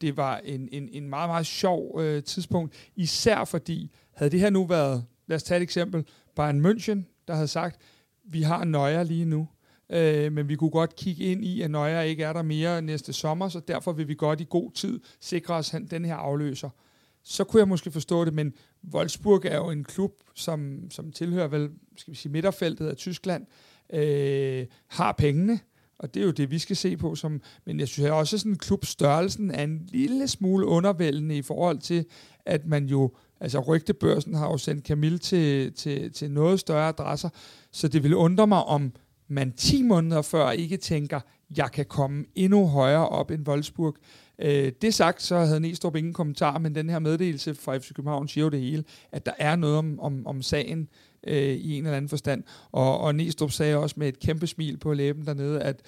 Det var en, en, en meget, meget sjov øh, tidspunkt, især fordi, havde det her nu været lad os tage et eksempel. Bayern München, der havde sagt, vi har Nøjer lige nu, øh, men vi kunne godt kigge ind i, at Nøjer ikke er der mere næste sommer, så derfor vil vi godt i god tid sikre os den her afløser. Så kunne jeg måske forstå det, men Wolfsburg er jo en klub, som, som tilhører vel, skal vi sige, midterfeltet af Tyskland, øh, Øh, har pengene, og det er jo det, vi skal se på. Som, men jeg synes også, at sådan klubstørrelsen er en lille smule undervældende i forhold til, at man jo Altså rygtebørsen har jo sendt Camille til, til, til noget større adresser, så det vil undre mig, om man 10 måneder før ikke tænker, jeg kan komme endnu højere op end Wolfsburg. Øh, det sagt, så havde Næstrup ingen kommentar, men den her meddelelse fra FC København siger jo det hele, at der er noget om, om, om sagen øh, i en eller anden forstand. Og, og Næstrup sagde også med et kæmpe smil på læben dernede, at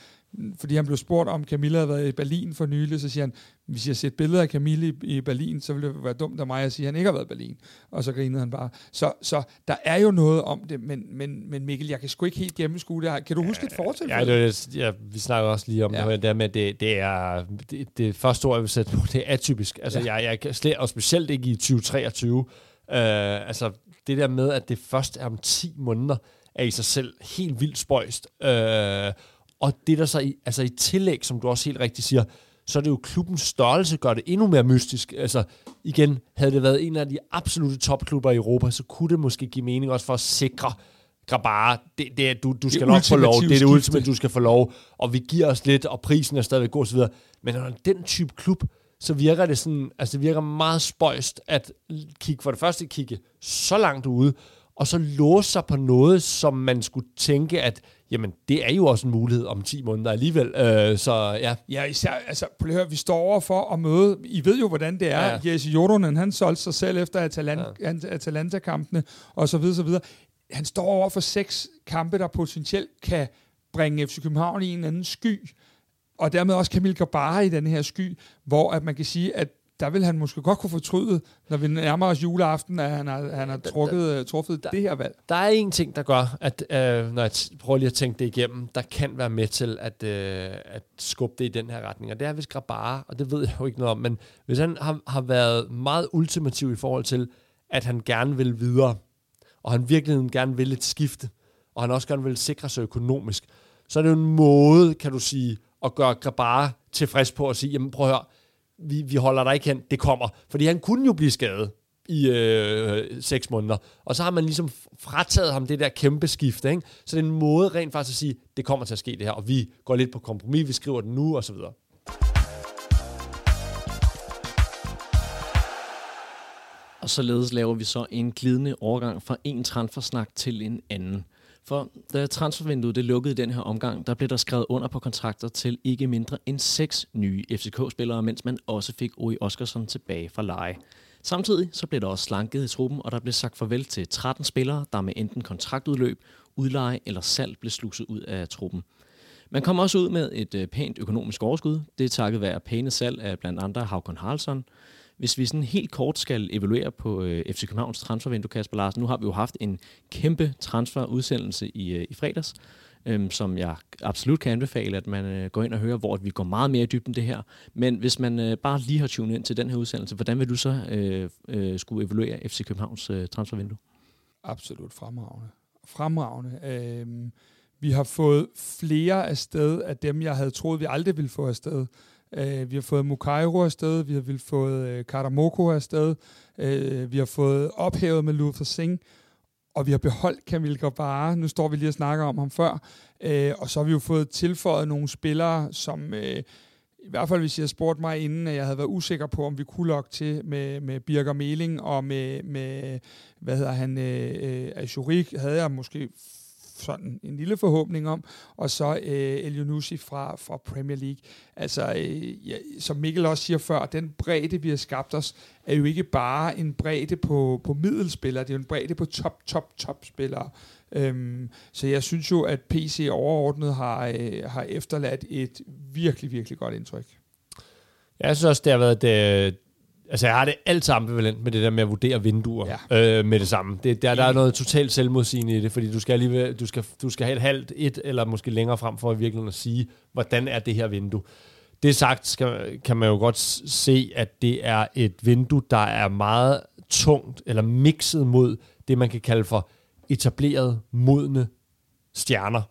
fordi han blev spurgt om Camilla havde været i Berlin for nylig, så siger han, hvis jeg har set billeder af Camille i, i Berlin, så ville det være dumt af mig at sige, at han ikke har været i Berlin. Og så grinede han bare. Så, så der er jo noget om det, men, men, men Mikkel, jeg kan sgu ikke helt gennemskue det her. Kan du huske et fortil? Ja, det, ja, vi snakker også lige om ja. det der med, det, det er det, det første ord, jeg vil sætte på, det er atypisk. Altså, ja. jeg, jeg og specielt ikke i 2023. Øh, altså, det der med, at det først er om 10 måneder, er i sig selv helt vildt spøjst. Uh, og det der så i, altså i tillæg, som du også helt rigtigt siger, så er det jo klubbens størrelse, gør det endnu mere mystisk. Altså igen, havde det været en af de absolute topklubber i Europa, så kunne det måske give mening også for at sikre Grabara, det, det, du, du skal det nok få lov, det er det ultimative, du skal få lov, og vi giver os lidt, og prisen er stadigvæk god osv. Men når den type klub, så virker det sådan, altså det virker meget spøjst at kigge, for det første kigge så langt ude, og så låse sig på noget, som man skulle tænke, at jamen, det er jo også en mulighed om 10 måneder alligevel. Øh, så ja. Ja, især, altså, prøv at høre, vi står over for at møde, I ved jo, hvordan det er. Ja. Jesse Joronen, han solgte sig selv efter Atalanta, ja. Atalanta-kampene, og så videre, så videre. Han står over for seks kampe, der potentielt kan bringe FC København i en anden sky, og dermed også Kamil Gabara i den her sky, hvor at man kan sige, at der vil han måske godt kunne fortryde, når vi nærmer os juleaften, at han har, han har trukket, der, øh, truffet der, det her valg. Der er en ting, der gør, at øh, når jeg prøver lige at tænke det igennem, der kan være med til at, øh, at skubbe det i den her retning. Og det er, hvis Grabara, og det ved jeg jo ikke noget om, men hvis han har, har været meget ultimativ i forhold til, at han gerne vil videre, og han virkelig gerne vil et skifte, og han også gerne vil sikre sig økonomisk, så er det jo en måde, kan du sige, at gøre Grabara tilfreds på at sige, jamen prøv at høre, vi, vi holder dig ikke hen, det kommer. Fordi han kunne jo blive skadet. i øh, seks måneder. Og så har man ligesom frataget ham det der kæmpe skifte. Ikke? Så det er en måde rent faktisk at sige, det kommer til at ske det her, og vi går lidt på kompromis, vi skriver det nu, og så videre. Og således laver vi så en glidende overgang fra en transfersnak til en anden. For da transfervinduet det lukkede i den her omgang, der blev der skrevet under på kontrakter til ikke mindre end seks nye FCK-spillere, mens man også fik Oi Oskarsson tilbage fra leje. Samtidig så blev der også slanket i truppen, og der blev sagt farvel til 13 spillere, der med enten kontraktudløb, udleje eller salg blev sluset ud af truppen. Man kom også ud med et øh, pænt økonomisk overskud. Det er takket være pæne salg af blandt andre Havkon Haraldsson, hvis vi sådan helt kort skal evaluere på øh, FC Københavns transfervindue, Kasper Larsen, nu har vi jo haft en kæmpe transferudsendelse i, øh, i fredags, øh, som jeg absolut kan anbefale, at man øh, går ind og hører, hvor vi går meget mere i dybden det her. Men hvis man øh, bare lige har tunet ind til den her udsendelse, hvordan vil du så øh, øh, skulle evaluere FC Københavns øh, transfervindue? Absolut fremragende. Fremragende. Øh, vi har fået flere af sted af dem, jeg havde troet, vi aldrig ville få afsted. Øh, vi har fået Mukairo afsted, vi har fået øh, Karamoko afsted, øh, vi har fået ophævet med Luther Singh, og vi har beholdt Kamil Gabara. Nu står vi lige og snakker om ham før. Øh, og så har vi jo fået tilføjet nogle spillere, som øh, i hvert fald hvis jeg spurgt mig inden, at jeg havde været usikker på, om vi kunne lokke til med, med Birger Meling og med, med hvad hedder han, øh, øh Azurik, havde jeg måske sådan en lille forhåbning om, og så øh, El Yunusi fra, fra Premier League. Altså, øh, ja, som Mikkel også siger før, den bredde, vi har skabt os, er jo ikke bare en bredde på, på middelspillere, det er jo en bredde på top, top, top spillere. Øhm, så jeg synes jo, at PC overordnet har, øh, har efterladt et virkelig, virkelig godt indtryk. Jeg synes også, det har været det, Altså, jeg har det alt ambivalent med det der med at vurdere vinduer ja. øh, med det samme. Det, der, der er noget totalt selvmodsigende i det, fordi du skal, lige, du, skal, du skal have et halvt et, eller måske længere frem for i virkeligheden at sige, hvordan er det her vindue. Det sagt skal, kan man jo godt se, at det er et vindue, der er meget tungt, eller mixet mod det, man kan kalde for etableret, modne stjerner.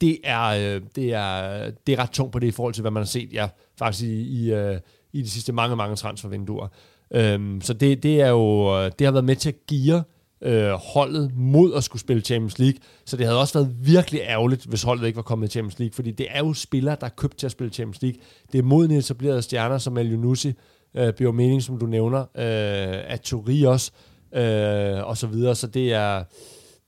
Det er, øh, det er, det er ret tungt på det i forhold til, hvad man har set ja, faktisk i, i, øh, i de sidste mange, mange transfervinduer. Øhm, så det, det, er jo, det har været med til at geare øh, holdet mod at skulle spille Champions League. Så det havde også været virkelig ærgerligt, hvis holdet ikke var kommet i Champions League, fordi det er jo spillere, der er købt til at spille Champions League. Det er mod etablerede stjerner som El Yunusi, øh, Bjørn Mening, som du nævner, øh, Aturi også, øh, og så videre. Så det er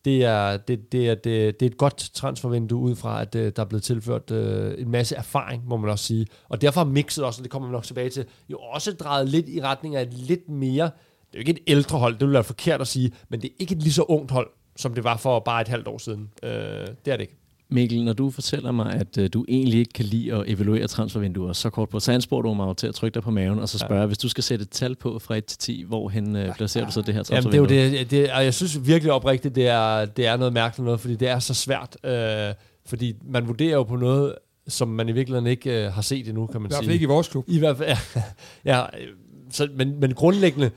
det er, det, det, er, det, det er et godt transfervindue ud fra, at øh, der er blevet tilført øh, en masse erfaring, må man også sige. Og derfor har mixet også, og det kommer vi nok tilbage til, jo også drejet lidt i retning af et lidt mere, det er jo ikke et ældre hold, det ville være forkert at sige, men det er ikke et lige så ungt hold, som det var for bare et halvt år siden. Øh, det er det ikke. Mikkel, når du fortæller mig, at uh, du egentlig ikke kan lide at evaluere transfervinduer, så kort på, så ansporer du mig til at trykke dig på maven, og så spørge, ja. hvis du skal sætte et tal på fra 1 til 10, hvorhen uh, placerer ja. du så det her transfervindue? Jamen, det er jo det, det, og jeg synes virkelig oprigtigt, det er, det er noget mærkeligt noget, fordi det er så svært, øh, fordi man vurderer jo på noget, som man i virkeligheden ikke øh, har set endnu, kan man sige. I hvert fald ikke i vores klub. I hvert fald, [LAUGHS] ja. ja så, men, men grundlæggende,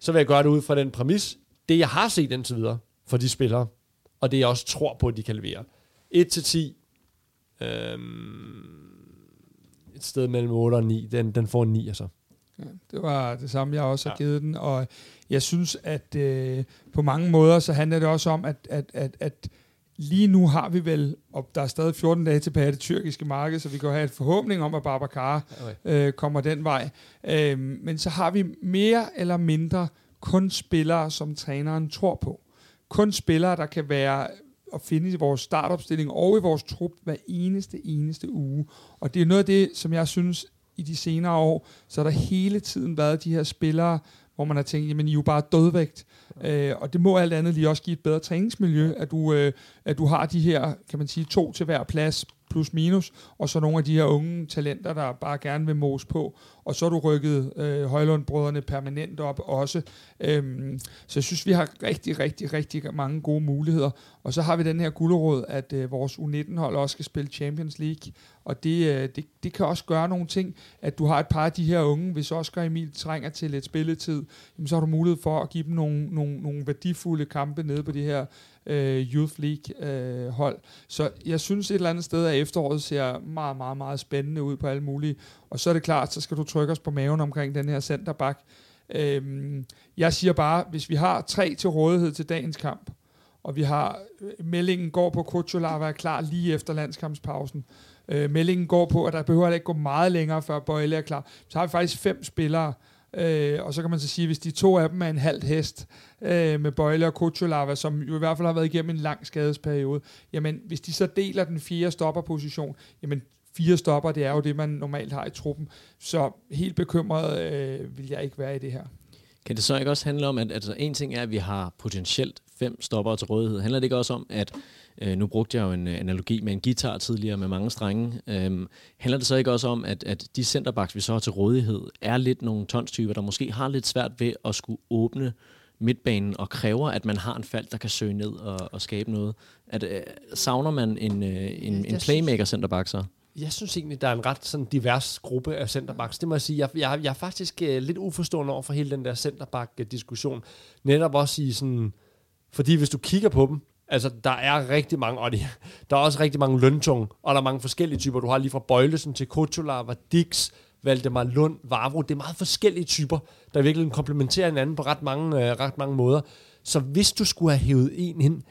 så vil jeg gøre det ud fra den præmis, det jeg har set indtil videre for de spillere, og det jeg også tror på, at de kan levere 1 til 10. Øhm, et sted mellem 8 og 9. Den, den får en 9, altså. Ja, det var det samme, jeg også har ja. givet den, og jeg synes, at øh, på mange måder, så handler det også om, at, at, at, at lige nu har vi vel, og der er stadig 14 dage tilbage af det tyrkiske marked, så vi kan have et forhåbning om, at Babacar okay. øh, kommer den vej. Øh, men så har vi mere eller mindre kun spillere, som træneren tror på. Kun spillere, der kan være at finde i vores startopstilling og i vores trup hver eneste, eneste uge. Og det er noget af det, som jeg synes, i de senere år, så har der hele tiden været de her spillere, hvor man har tænkt, jamen I er jo bare dødvægt. Øh, og det må alt andet lige også give et bedre træningsmiljø, at du, øh, at du har de her, kan man sige, to til hver plads, plus minus, og så nogle af de her unge talenter, der bare gerne vil mose på. Og så har du rykket øh, Højlund-brødrene permanent op også. Øhm, så jeg synes, vi har rigtig, rigtig, rigtig mange gode muligheder. Og så har vi den her gulderåd, at øh, vores U19-hold også skal spille Champions League. Og det, øh, det, det kan også gøre nogle ting, at du har et par af de her unge, hvis Oscar Emil trænger til lidt spilletid, jamen, så har du mulighed for at give dem nogle, nogle, nogle værdifulde kampe nede på det her øh, Youth League øh, hold. Så jeg synes et eller andet sted, at efteråret ser meget, meget, meget spændende ud på alle mulige. Og så er det klart, så skal du trykke os på maven omkring den her centerback. Øhm, jeg siger bare, hvis vi har tre til rådighed til dagens kamp, og vi har øh, meldingen går på, at Kuchulava er klar lige efter landskampspausen. Øh, meldingen går på, at der behøver ikke gå meget længere, før Bøjle er klar. Så har vi faktisk fem spillere, øh, og så kan man så sige, hvis de to af dem er en halv hest øh, med Bøjle og Kuchulava, som jo i hvert fald har været igennem en lang skadesperiode, jamen hvis de så deler den fjerde stopperposition, jamen fire stopper, det er jo det, man normalt har i truppen. Så helt bekymret øh, vil jeg ikke være i det her. Kan det så ikke også handle om, at altså, en ting er, at vi har potentielt fem stopper til rådighed. Handler det ikke også om, at øh, nu brugte jeg jo en analogi med en guitar tidligere med mange strenge. Øhm, handler det så ikke også om, at, at de centerbacks, vi så har til rådighed, er lidt nogle tonstyper, der måske har lidt svært ved at skulle åbne midtbanen og kræver, at man har en fald, der kan søge ned og, og skabe noget. At, øh, savner man en, øh, en, en playmaker centerback så? Jeg synes egentlig, der er en ret sådan divers gruppe af centerbacks. Det må jeg sige. Jeg, jeg, jeg er faktisk uh, lidt uforstående over for hele den der centerback-diskussion. Netop også i sådan... Fordi hvis du kigger på dem, altså der er rigtig mange, og det, [LAUGHS] der er også rigtig mange løntunge, og der er mange forskellige typer. Du har lige fra Bøjlesen til Kutulava, Dix, Valdemar Lund, Vavro. Det er meget forskellige typer, der virkelig komplementerer hinanden på ret mange, øh, ret mange måder. Så hvis du skulle have hævet en ind,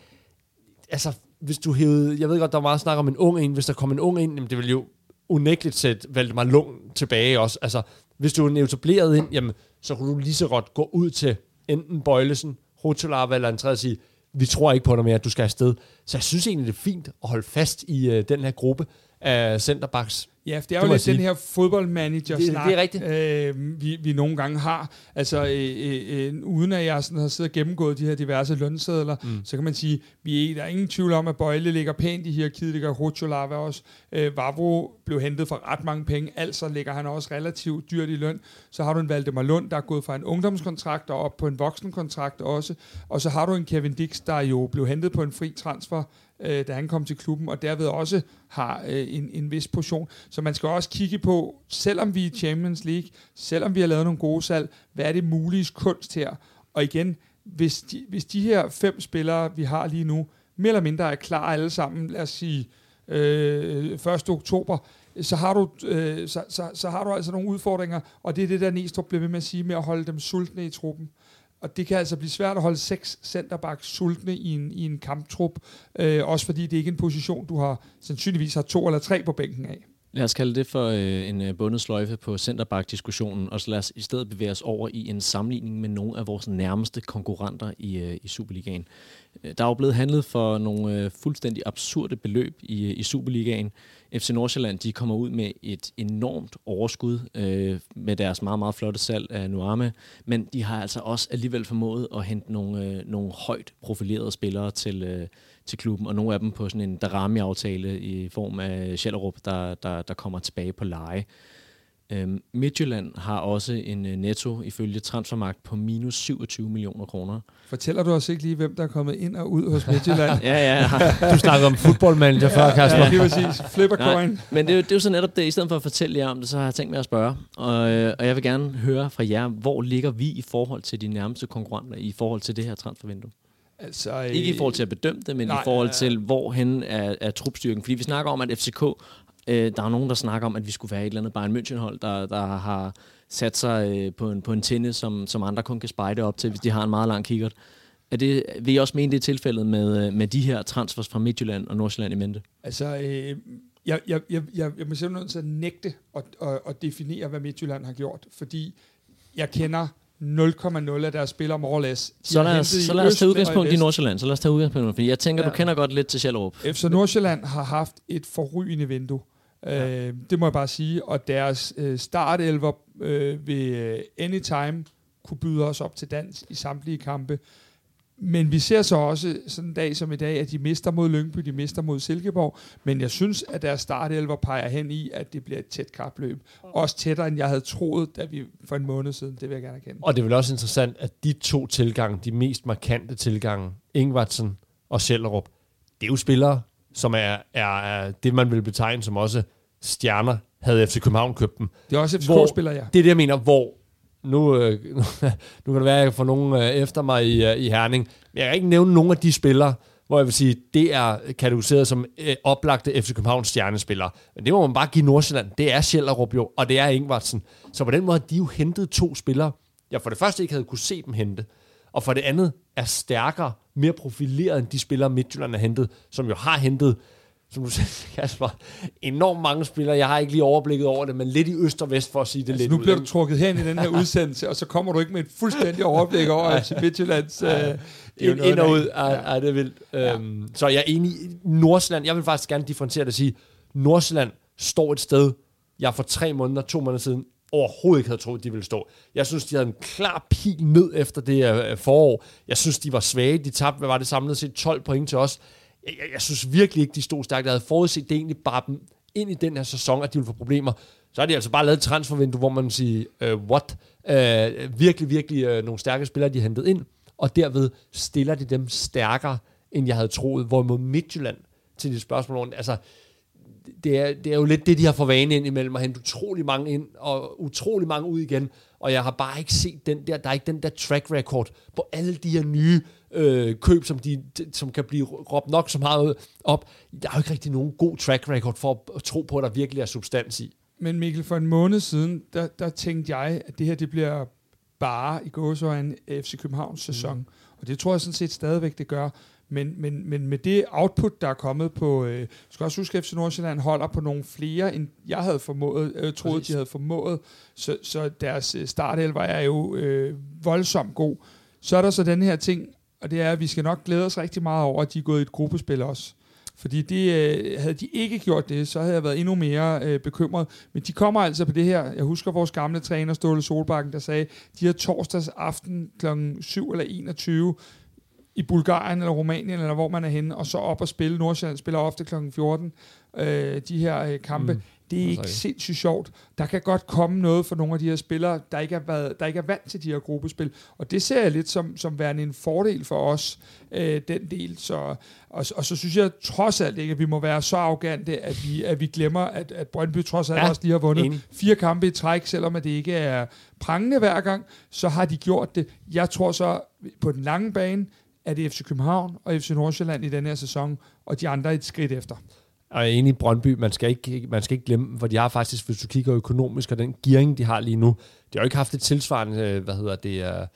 altså hvis du hævede, jeg ved godt, der var meget snak om en ung ind, hvis der kom en ung ind, jamen det ville jo unægteligt sætte Valdemar Lund tilbage også. Altså, hvis du er en etableret ind, jamen, så kunne du lige så godt gå ud til enten Bøjlesen, Rotolava eller en tredje sige, vi tror ikke på dig mere, at du skal afsted. Så jeg synes egentlig, det er fint at holde fast i øh, den her gruppe af centerbacks, Ja, for det er jo lidt den her fodboldmanager-snak, det, det er rigtigt. Øh, vi, vi nogle gange har. Altså, øh, øh, uden at jeg sådan har siddet og gennemgået de her diverse lønsedler, mm. så kan man sige, vi er, der er ingen tvivl om, at Bøjle ligger pænt i hierarkiet, det gør Rucholava også. Øh, Vavro blev hentet for ret mange penge, altså ligger han også relativt dyrt i løn. Så har du en Valdemar Lund, der er gået fra en ungdomskontrakt og op på en voksenkontrakt også. Og så har du en Kevin Dix, der jo blev hentet på en fri transfer øh, da han kom til klubben, og derved også har øh, en, en vis portion. Så man skal også kigge på, selvom vi er i Champions League, selvom vi har lavet nogle gode salg, hvad er det mulige kunst her? Og igen, hvis de, hvis de her fem spillere, vi har lige nu, mere eller mindre er klar alle sammen, lad os sige øh, 1. oktober, så har, du, øh, så, så, så har du altså nogle udfordringer, og det er det, der Næstrup bliver ved med at sige, med at holde dem sultne i truppen. Og det kan altså blive svært at holde seks centerbacks sultne i en, i en kamptrup, øh, også fordi det ikke er en position, du har sandsynligvis har to eller tre på bænken af. Lad os kalde det for øh, en øh, bundet sløjfe på centerback-diskussionen, og så lad os i stedet bevæge os over i en sammenligning med nogle af vores nærmeste konkurrenter i, øh, i Superligaen. Øh, der er jo blevet handlet for nogle øh, fuldstændig absurde beløb i, øh, i Superligaen. FC Nordsjælland de kommer ud med et enormt overskud øh, med deres meget, meget flotte salg af Nuame, men de har altså også alligevel formået at hente nogle, øh, nogle højt profilerede spillere til, øh, til klubben, og nogle af dem på sådan en Darami-aftale i form af Schellerup, der, der, der kommer tilbage på leje. Øhm, Midtjylland har også en øh, netto ifølge transfermagt på minus 27 millioner kroner. Fortæller du os ikke lige, hvem der er kommet ind og ud hos Midtjylland? [LAUGHS] ja, ja. Du snakker om fodboldmanager ja, før, Kasper. Ja, er præcis. Flipper coin. Men det er, jo, det er jo så netop det. I stedet for at fortælle jer om det, så har jeg tænkt mig at spørge. Og, øh, og jeg vil gerne høre fra jer, hvor ligger vi i forhold til de nærmeste konkurrenter, i forhold til det her transfervindue? Altså, ikke i forhold til at bedømme det, men nej, i forhold til, hvor hen er, er trupstyrken. Fordi vi snakker om, at FCK Øh, der er nogen, der snakker om, at vi skulle være et eller andet Bayern München-hold, der, der har sat sig øh, på, en, på en tinde, som, som andre kun kan spejde op til, hvis de har en meget lang kikkert. Er det, vil I også mene, det er tilfældet med, øh, med de her transfers fra Midtjylland og Nordsjælland i mente? Altså, øh, jeg, jeg, jeg, jeg, jeg må simpelthen at nægte at, at, at definere, hvad Midtjylland har gjort, fordi jeg kender 0,0 af deres spillere more less. så lad os, så lad os tage udgangspunkt i Nordsjælland. Så lad os tage udgangspunkt, fordi jeg tænker, ja. du kender godt lidt til Sjællerup. FC Nordsjælland har haft et forrygende vindue. Ja. Øh, det må jeg bare sige. Og deres øh, startelver øh, vil øh, anytime kunne byde os op til dans i samtlige kampe. Men vi ser så også sådan en dag som i dag, at de mister mod Lyngby, de mister mod Silkeborg. Men jeg synes, at deres startelver peger hen i, at det bliver et tæt kapløb. Også tættere, end jeg havde troet, da vi for en måned siden. Det vil jeg gerne erkende. Og det er vel også interessant, at de to tilgange, de mest markante tilgange, Ingvartsen og Schellerup, det er jo spillere, som er, er, det, man vil betegne som også stjerner, havde FC København købt dem. Det er også FCK-spillere, ja. Det er det, jeg mener, hvor nu, øh, [LAUGHS] nu kan det være, at jeg får nogen øh, efter mig i, øh, i Herning, men jeg kan ikke nævne nogen af de spillere, hvor jeg vil sige, det er kategoriseret som øh, oplagte FC Københavns stjernespillere. Men det må man bare give Nordsjælland. Det er Sjællerup jo, og det er Ingvartsen. Så på den måde har de jo hentet to spillere, jeg for det første ikke havde kunne se dem hente, og for det andet er stærkere, mere profileret end de spillere, Midtjylland har hentet, som jo har hentet som du [LAUGHS] siger, Kasper, enormt mange spillere. Jeg har ikke lige overblikket over det, men lidt i øst og vest, for at sige det altså, lidt Nu bliver du trukket hen i den her [LAUGHS] udsendelse, og så kommer du ikke med et fuldstændig overblik over FC [LAUGHS] Midtjyllands... Ja, øh, ind, ind og ud. Ja. Ej, det er vildt. Ja. Øhm, så jeg er enig. Nordsjælland, jeg vil faktisk gerne differentiere det og sige, Nordsjælland står et sted, jeg for tre måneder, to måneder siden, overhovedet ikke havde troet, de ville stå. Jeg synes, de havde en klar pil ned efter det øh, forår. Jeg synes, de var svage. De tabte, hvad var det samlet set, 12 point til os jeg, jeg, jeg synes virkelig ikke, de stod stærkt. Jeg havde forudset det egentlig bare dem ind i den her sæson, at de ville få problemer. Så har de altså bare lavet et transfervindue, hvor man siger, uh, øh, what? Uh, virkelig, virkelig uh, nogle stærke spillere, de har hentet ind, og derved stiller de dem stærkere, end jeg havde troet. Hvorimod Midtjylland, til de spørgsmål, altså, det er, det er jo lidt det, de har for vane ind imellem, at hente utrolig mange ind, og utrolig mange ud igen, og jeg har bare ikke set den der, der er ikke den der track record på alle de her nye øh, køb, som, de, som kan blive råbt nok så meget op. Der er jo ikke rigtig nogen god track record for at tro på, at der virkelig er substans i. Men Mikkel, for en måned siden, der, der tænkte jeg, at det her det bliver bare i gåsøjne FC Københavns sæson. Mm. Og det tror jeg sådan set stadigvæk, det gør. Men, men, men med det output, der er kommet på... Øh, skal også huske, at FC Nordsjælland holder på nogle flere, end jeg havde formået, øh, troede, Præcis. de havde formået. Så, så deres øh, startelver er jo øh, voldsomt god. Så er der så den her ting, og det er, at vi skal nok glæde os rigtig meget over, at de er gået i et gruppespil også. Fordi det, øh, havde de ikke gjort det, så havde jeg været endnu mere øh, bekymret. Men de kommer altså på det her. Jeg husker vores gamle træner, Ståle Solbakken, der sagde, de her torsdags aften kl. 7 eller 21 i Bulgarien eller Rumænien, eller hvor man er henne, og så op og spille. Nordsjælland spiller ofte kl. 14, øh, de her øh, kampe. Mm. Det er ikke sindssygt sjovt. Der kan godt komme noget for nogle af de her spillere, der ikke er, været, der ikke er vant til de her gruppespil. Og det ser jeg lidt som, som værende en fordel for os, øh, den del. Så, og, og så synes jeg trods alt ikke, at vi må være så arrogante, at vi, at vi glemmer, at, at Brøndby trods alt ja, også lige har vundet enig. fire kampe i træk, selvom at det ikke er prangende hver gang, så har de gjort det. Jeg tror så, på den lange bane, er det FC København og FC Nordsjælland i den her sæson, og de andre et skridt efter. Og jeg er enig i Brøndby, man skal, ikke, man skal ikke glemme, for de har faktisk, hvis du kigger økonomisk, og den gearing, de har lige nu, de har jo ikke haft et tilsvarende, øh, hvad hedder det, øh,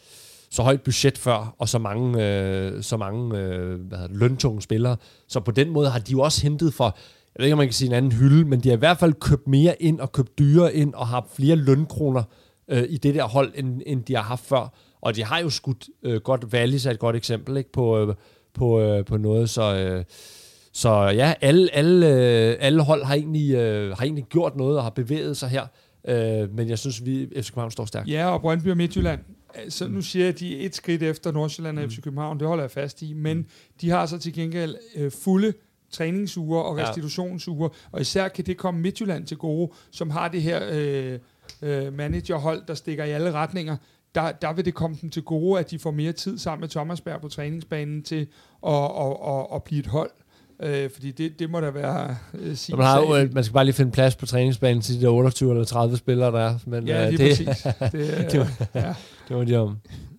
så højt budget før, og så mange, øh, så mange hvad hedder det, løntunge spillere. Så på den måde har de jo også hentet for, jeg ved ikke, om man kan sige en anden hylde, men de har i hvert fald købt mere ind og købt dyre ind og har flere lønkroner øh, i det der hold, end, end de har haft før. Og de har jo skudt uh, godt, Wallis er et godt eksempel ikke, på, uh, på, uh, på noget, så... Uh, så ja, alle, alle, øh, alle hold har egentlig, øh, har egentlig gjort noget og har bevæget sig her. Øh, men jeg synes, vi FC København står stærkt. Ja, og Brøndby og Midtjylland. Så nu siger jeg, at de er et skridt efter Nordsjælland og mm. FC København. Det holder jeg fast i. Men mm. de har så til gengæld øh, fulde træningsuger og restitutionsuger. Og især kan det komme Midtjylland til gode, som har det her øh, øh, managerhold, der stikker i alle retninger. Der, der vil det komme dem til gode, at de får mere tid sammen med Thomas Berg på træningsbanen til at, at, at, at blive et hold. Øh, fordi det, det må da være øh, sin man, har jo, man skal bare lige finde plads på træningsbanen til de der 28 eller 30 spillere, der er. Men, ja, lige øh, det, præcis. Det, [LAUGHS] det, var, ja. det var de om.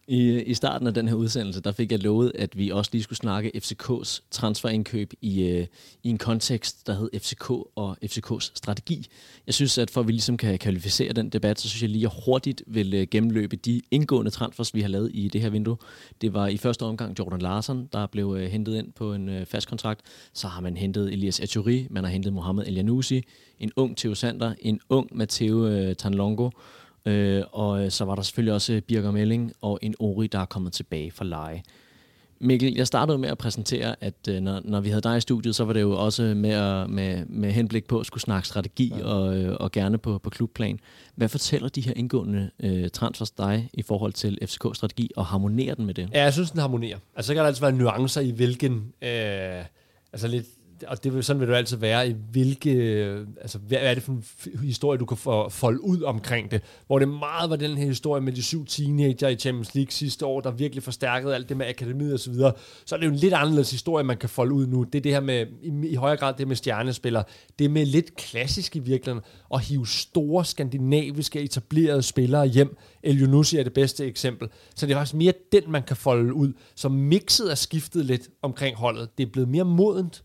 I, I starten af den her udsendelse, der fik jeg lovet, at vi også lige skulle snakke FCK's transferindkøb i, øh, i en kontekst, der hed FCK og FCK's strategi. Jeg synes, at for at vi ligesom kan kvalificere den debat, så synes jeg lige, at jeg hurtigt vil øh, gennemløbe de indgående transfers, vi har lavet i det her vindue. Det var i første omgang Jordan Larsen, der blev øh, hentet ind på en øh, fast kontrakt. Så har man hentet Elias Achouri, man har hentet Mohamed Elianusi, en ung Theo Sander, en ung Matteo øh, Tanlongo, Øh, og så var der selvfølgelig også Birger Melling og en Ori, der er kommet tilbage fra leje. Mikkel, jeg startede med at præsentere, at øh, når, når vi havde dig i studiet, så var det jo også med, at, med, med henblik på at skulle snakke strategi ja. og, øh, og gerne på, på klubplan. Hvad fortæller de her indgående øh, transfers dig i forhold til FCK-strategi, og harmonerer den med det? Ja, jeg synes, den harmonerer. Altså, så kan der altid være nuancer i, hvilken... Øh, altså lidt og det vil, sådan vil det altid være, i hvilke, altså, hvad er det for en historie, du kan få, folde ud omkring det, hvor det meget var den her historie med de syv teenager i Champions League sidste år, der virkelig forstærkede alt det med akademiet og så videre, så er det jo en lidt anderledes historie, man kan folde ud nu. Det er det her med, i, i højere grad det med stjernespillere, det med lidt klassisk i virkeligheden, at hive store skandinaviske etablerede spillere hjem. El Yunusi er det bedste eksempel. Så det er faktisk mere den, man kan folde ud. Så mixet er skiftet lidt omkring holdet. Det er blevet mere modent,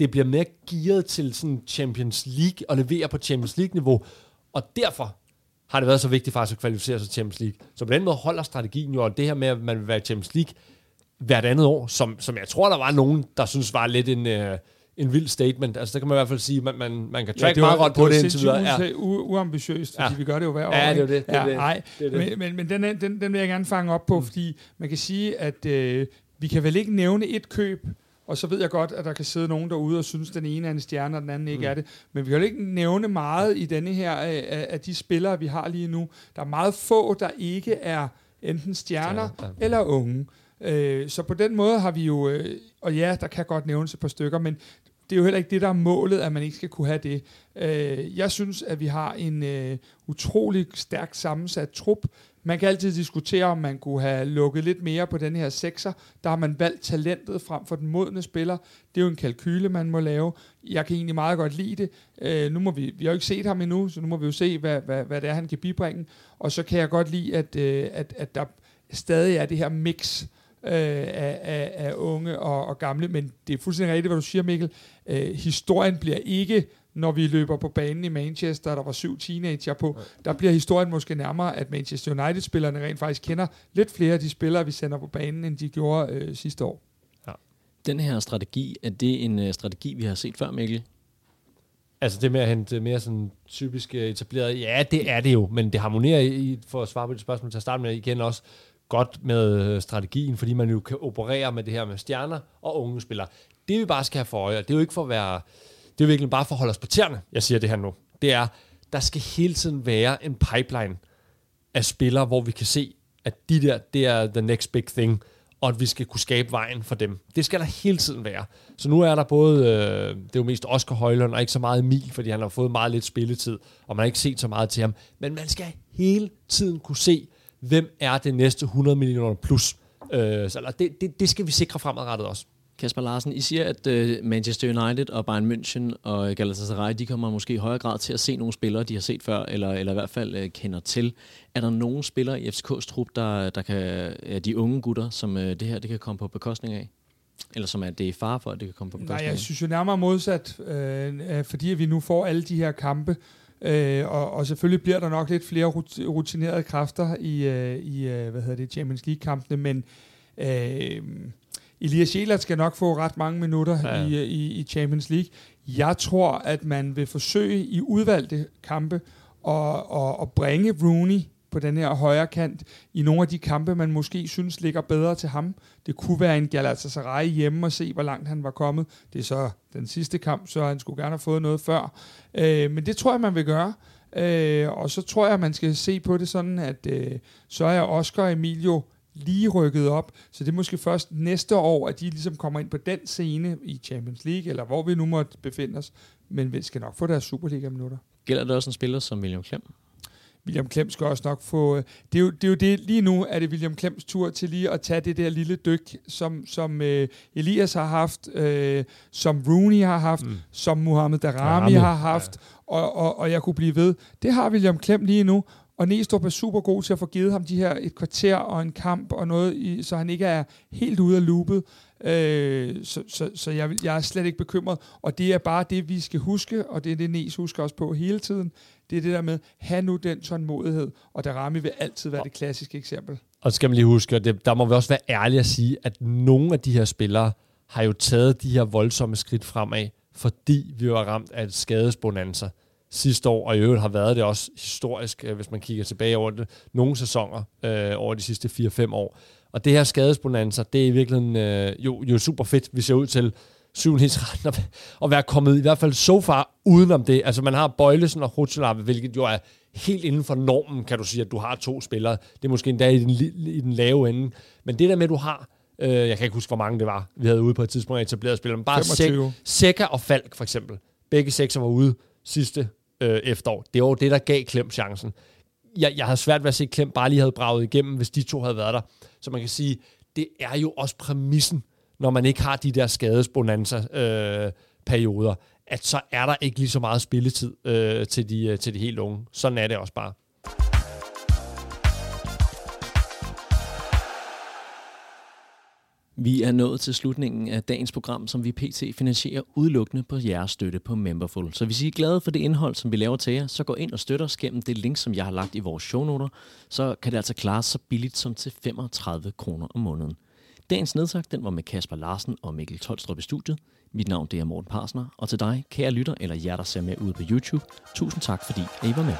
det bliver mere gearet til sådan Champions League og levere på Champions League-niveau. Og derfor har det været så vigtigt faktisk at kvalificere sig til Champions League. Så på den måde holder strategien jo, og det her med, at man vil være i Champions League hvert andet år, som, som jeg tror, der var nogen, der synes var lidt en, øh, en vild statement. Altså, der kan man i hvert fald sige, at man, man, man kan track ja, meget godt på det indtil videre. Det er uambitiøst, fordi ja. vi gør det jo hver år. Ja, det er det. det, ja, det, nej, det, det. Men, men, men den, den, den vil jeg gerne fange op på, mm. fordi man kan sige, at øh, vi kan vel ikke nævne et køb, og så ved jeg godt, at der kan sidde nogen derude og synes, at den ene er en stjerne, og den anden ikke mm. er det. Men vi kan jo ikke nævne meget i denne her af, af de spillere, vi har lige nu. Der er meget få, der ikke er enten stjerner ja, ja. eller unge. Øh, så på den måde har vi jo, øh, og ja, der kan godt nævnes et par stykker, men det er jo heller ikke det, der er målet, at man ikke skal kunne have det. Øh, jeg synes, at vi har en øh, utrolig stærkt sammensat trup. Man kan altid diskutere, om man kunne have lukket lidt mere på den her sekser. Der har man valgt talentet frem for den modne spiller. Det er jo en kalkyle, man må lave. Jeg kan egentlig meget godt lide det. Øh, nu må vi, vi har jo ikke set ham endnu, så nu må vi jo se, hvad, hvad, hvad det er, han kan bibringe. Og så kan jeg godt lide, at, øh, at, at der stadig er det her mix øh, af, af, af unge og, og gamle. Men det er fuldstændig rigtigt, hvad du siger, Mikkel. Øh, historien bliver ikke når vi løber på banen i Manchester, der var syv teenager på, der bliver historien måske nærmere, at Manchester United-spillerne rent faktisk kender lidt flere af de spillere, vi sender på banen, end de gjorde øh, sidste år. Ja. Den her strategi, er det en uh, strategi, vi har set før, Mikkel? Altså det med at hente mere sådan typisk etableret, ja, det er det jo, men det harmonerer i, for at svare på det spørgsmål til at starte med igen også, godt med øh, strategien, fordi man jo kan operere med det her med stjerner og unge spillere. Det vi bare skal have for øje, det er jo ikke for at være, det er jo virkelig bare for at holde os på tæerne, jeg siger det her nu, det er, der skal hele tiden være en pipeline af spillere, hvor vi kan se, at de der, det er the next big thing, og at vi skal kunne skabe vejen for dem. Det skal der hele tiden være. Så nu er der både, øh, det er jo mest Oscar Højlund, og ikke så meget Emil, fordi han har fået meget lidt spilletid, og man har ikke set så meget til ham. Men man skal hele tiden kunne se, hvem er det næste 100 millioner plus. Øh, så det, det, det skal vi sikre fremadrettet også. Kasper Larsen, I siger, at uh, Manchester United og Bayern München og Galatasaray, de kommer måske i højere grad til at se nogle spillere, de har set før, eller, eller i hvert fald uh, kender til. Er der nogle spillere i FCK's trup, der, der kan, er de unge gutter, som uh, det her det kan komme på bekostning af? Eller som er det er far for, at det kan komme på bekostning Nej, jeg synes jo nærmere modsat, øh, fordi vi nu får alle de her kampe, Øh, og, og selvfølgelig bliver der nok lidt flere rutinerede kræfter i, øh, i øh, hvad hedder det, Champions League-kampene, men øh, Elias Sjælert skal nok få ret mange minutter ja. i, i, i Champions League. Jeg tror, at man vil forsøge i udvalgte kampe at, at, at bringe Rooney på den her højre kant i nogle af de kampe, man måske synes ligger bedre til ham. Det kunne være en Galatasaray hjemme og se, hvor langt han var kommet. Det er så den sidste kamp, så han skulle gerne have fået noget før. Øh, men det tror jeg, man vil gøre. Øh, og så tror jeg, man skal se på det sådan, at øh, så er Oscar og Emilio lige rykket op, så det er måske først næste år, at de ligesom kommer ind på den scene i Champions League, eller hvor vi nu måtte befinde os, men vi skal nok få deres Superliga-minutter. Gælder det også en spiller som William Klem? William Klems skal også nok få... Øh, det er, jo, det er jo det, lige nu er det William Klems tur til lige at tage det der lille dyk, som, som uh, Elias har haft, uh, som Rooney har haft, mm. som Mohamed Darami, Darami har haft, ja. og, og, og jeg kunne blive ved. Det har William Klem lige nu, og Næstrup er super god til at få givet ham de her et kvarter og en kamp og noget, i, så han ikke er helt ude af loopet. Øh, så så, så jeg, jeg er slet ikke bekymret. Og det er bare det, vi skal huske, og det er det, Næs husker også på hele tiden. Det er det der med, have nu den tålmodighed, og Darami vil altid være det klassiske eksempel. Og så skal man lige huske, og det, der må vi også være ærlige at sige, at nogle af de her spillere har jo taget de her voldsomme skridt fremad, fordi vi var ramt af et skadesbonanza sidste år, og i øvrigt har været det også historisk, øh, hvis man kigger tilbage over det, nogle sæsoner øh, over de sidste 4-5 år. Og det her skadesbonanza, det er i virkeligheden øh, jo, jo super fedt, vi ser ud til syvendhedsretten at, at være kommet i hvert fald så far udenom det. Altså man har Bøjlesen og Hutchelab, hvilket jo er helt inden for normen, kan du sige, at du har to spillere. Det er måske endda i den, i den lave ende. Men det der med, at du har Øh, jeg kan ikke huske, hvor mange det var, vi havde ude på et tidspunkt etableret spillere. Men bare Sæk, Sækker og Falk, for eksempel. Begge sekser var ude sidste øh, efterår. Det var det, der gav Klem chancen. Jeg, jeg havde svært ved at se, at Klem bare lige havde braget igennem, hvis de to havde været der. Så man kan sige, det er jo også præmissen, når man ikke har de der skadesbonanza-perioder, øh, at så er der ikke lige så meget spilletid øh, til, de, øh, til de helt unge. Sådan er det også bare. Vi er nået til slutningen af dagens program, som vi pt. finansierer udelukkende på jeres støtte på Memberful. Så hvis I er glade for det indhold, som vi laver til jer, så gå ind og støt os gennem det link, som jeg har lagt i vores shownoter. Så kan det altså klares så billigt som til 35 kroner om måneden. Dagens nedsagt, den var med Kasper Larsen og Mikkel Tolstrup i studiet. Mit navn det er Morten Parsner, og til dig, kære lytter eller jer, der ser med ude på YouTube, tusind tak, fordi I var med.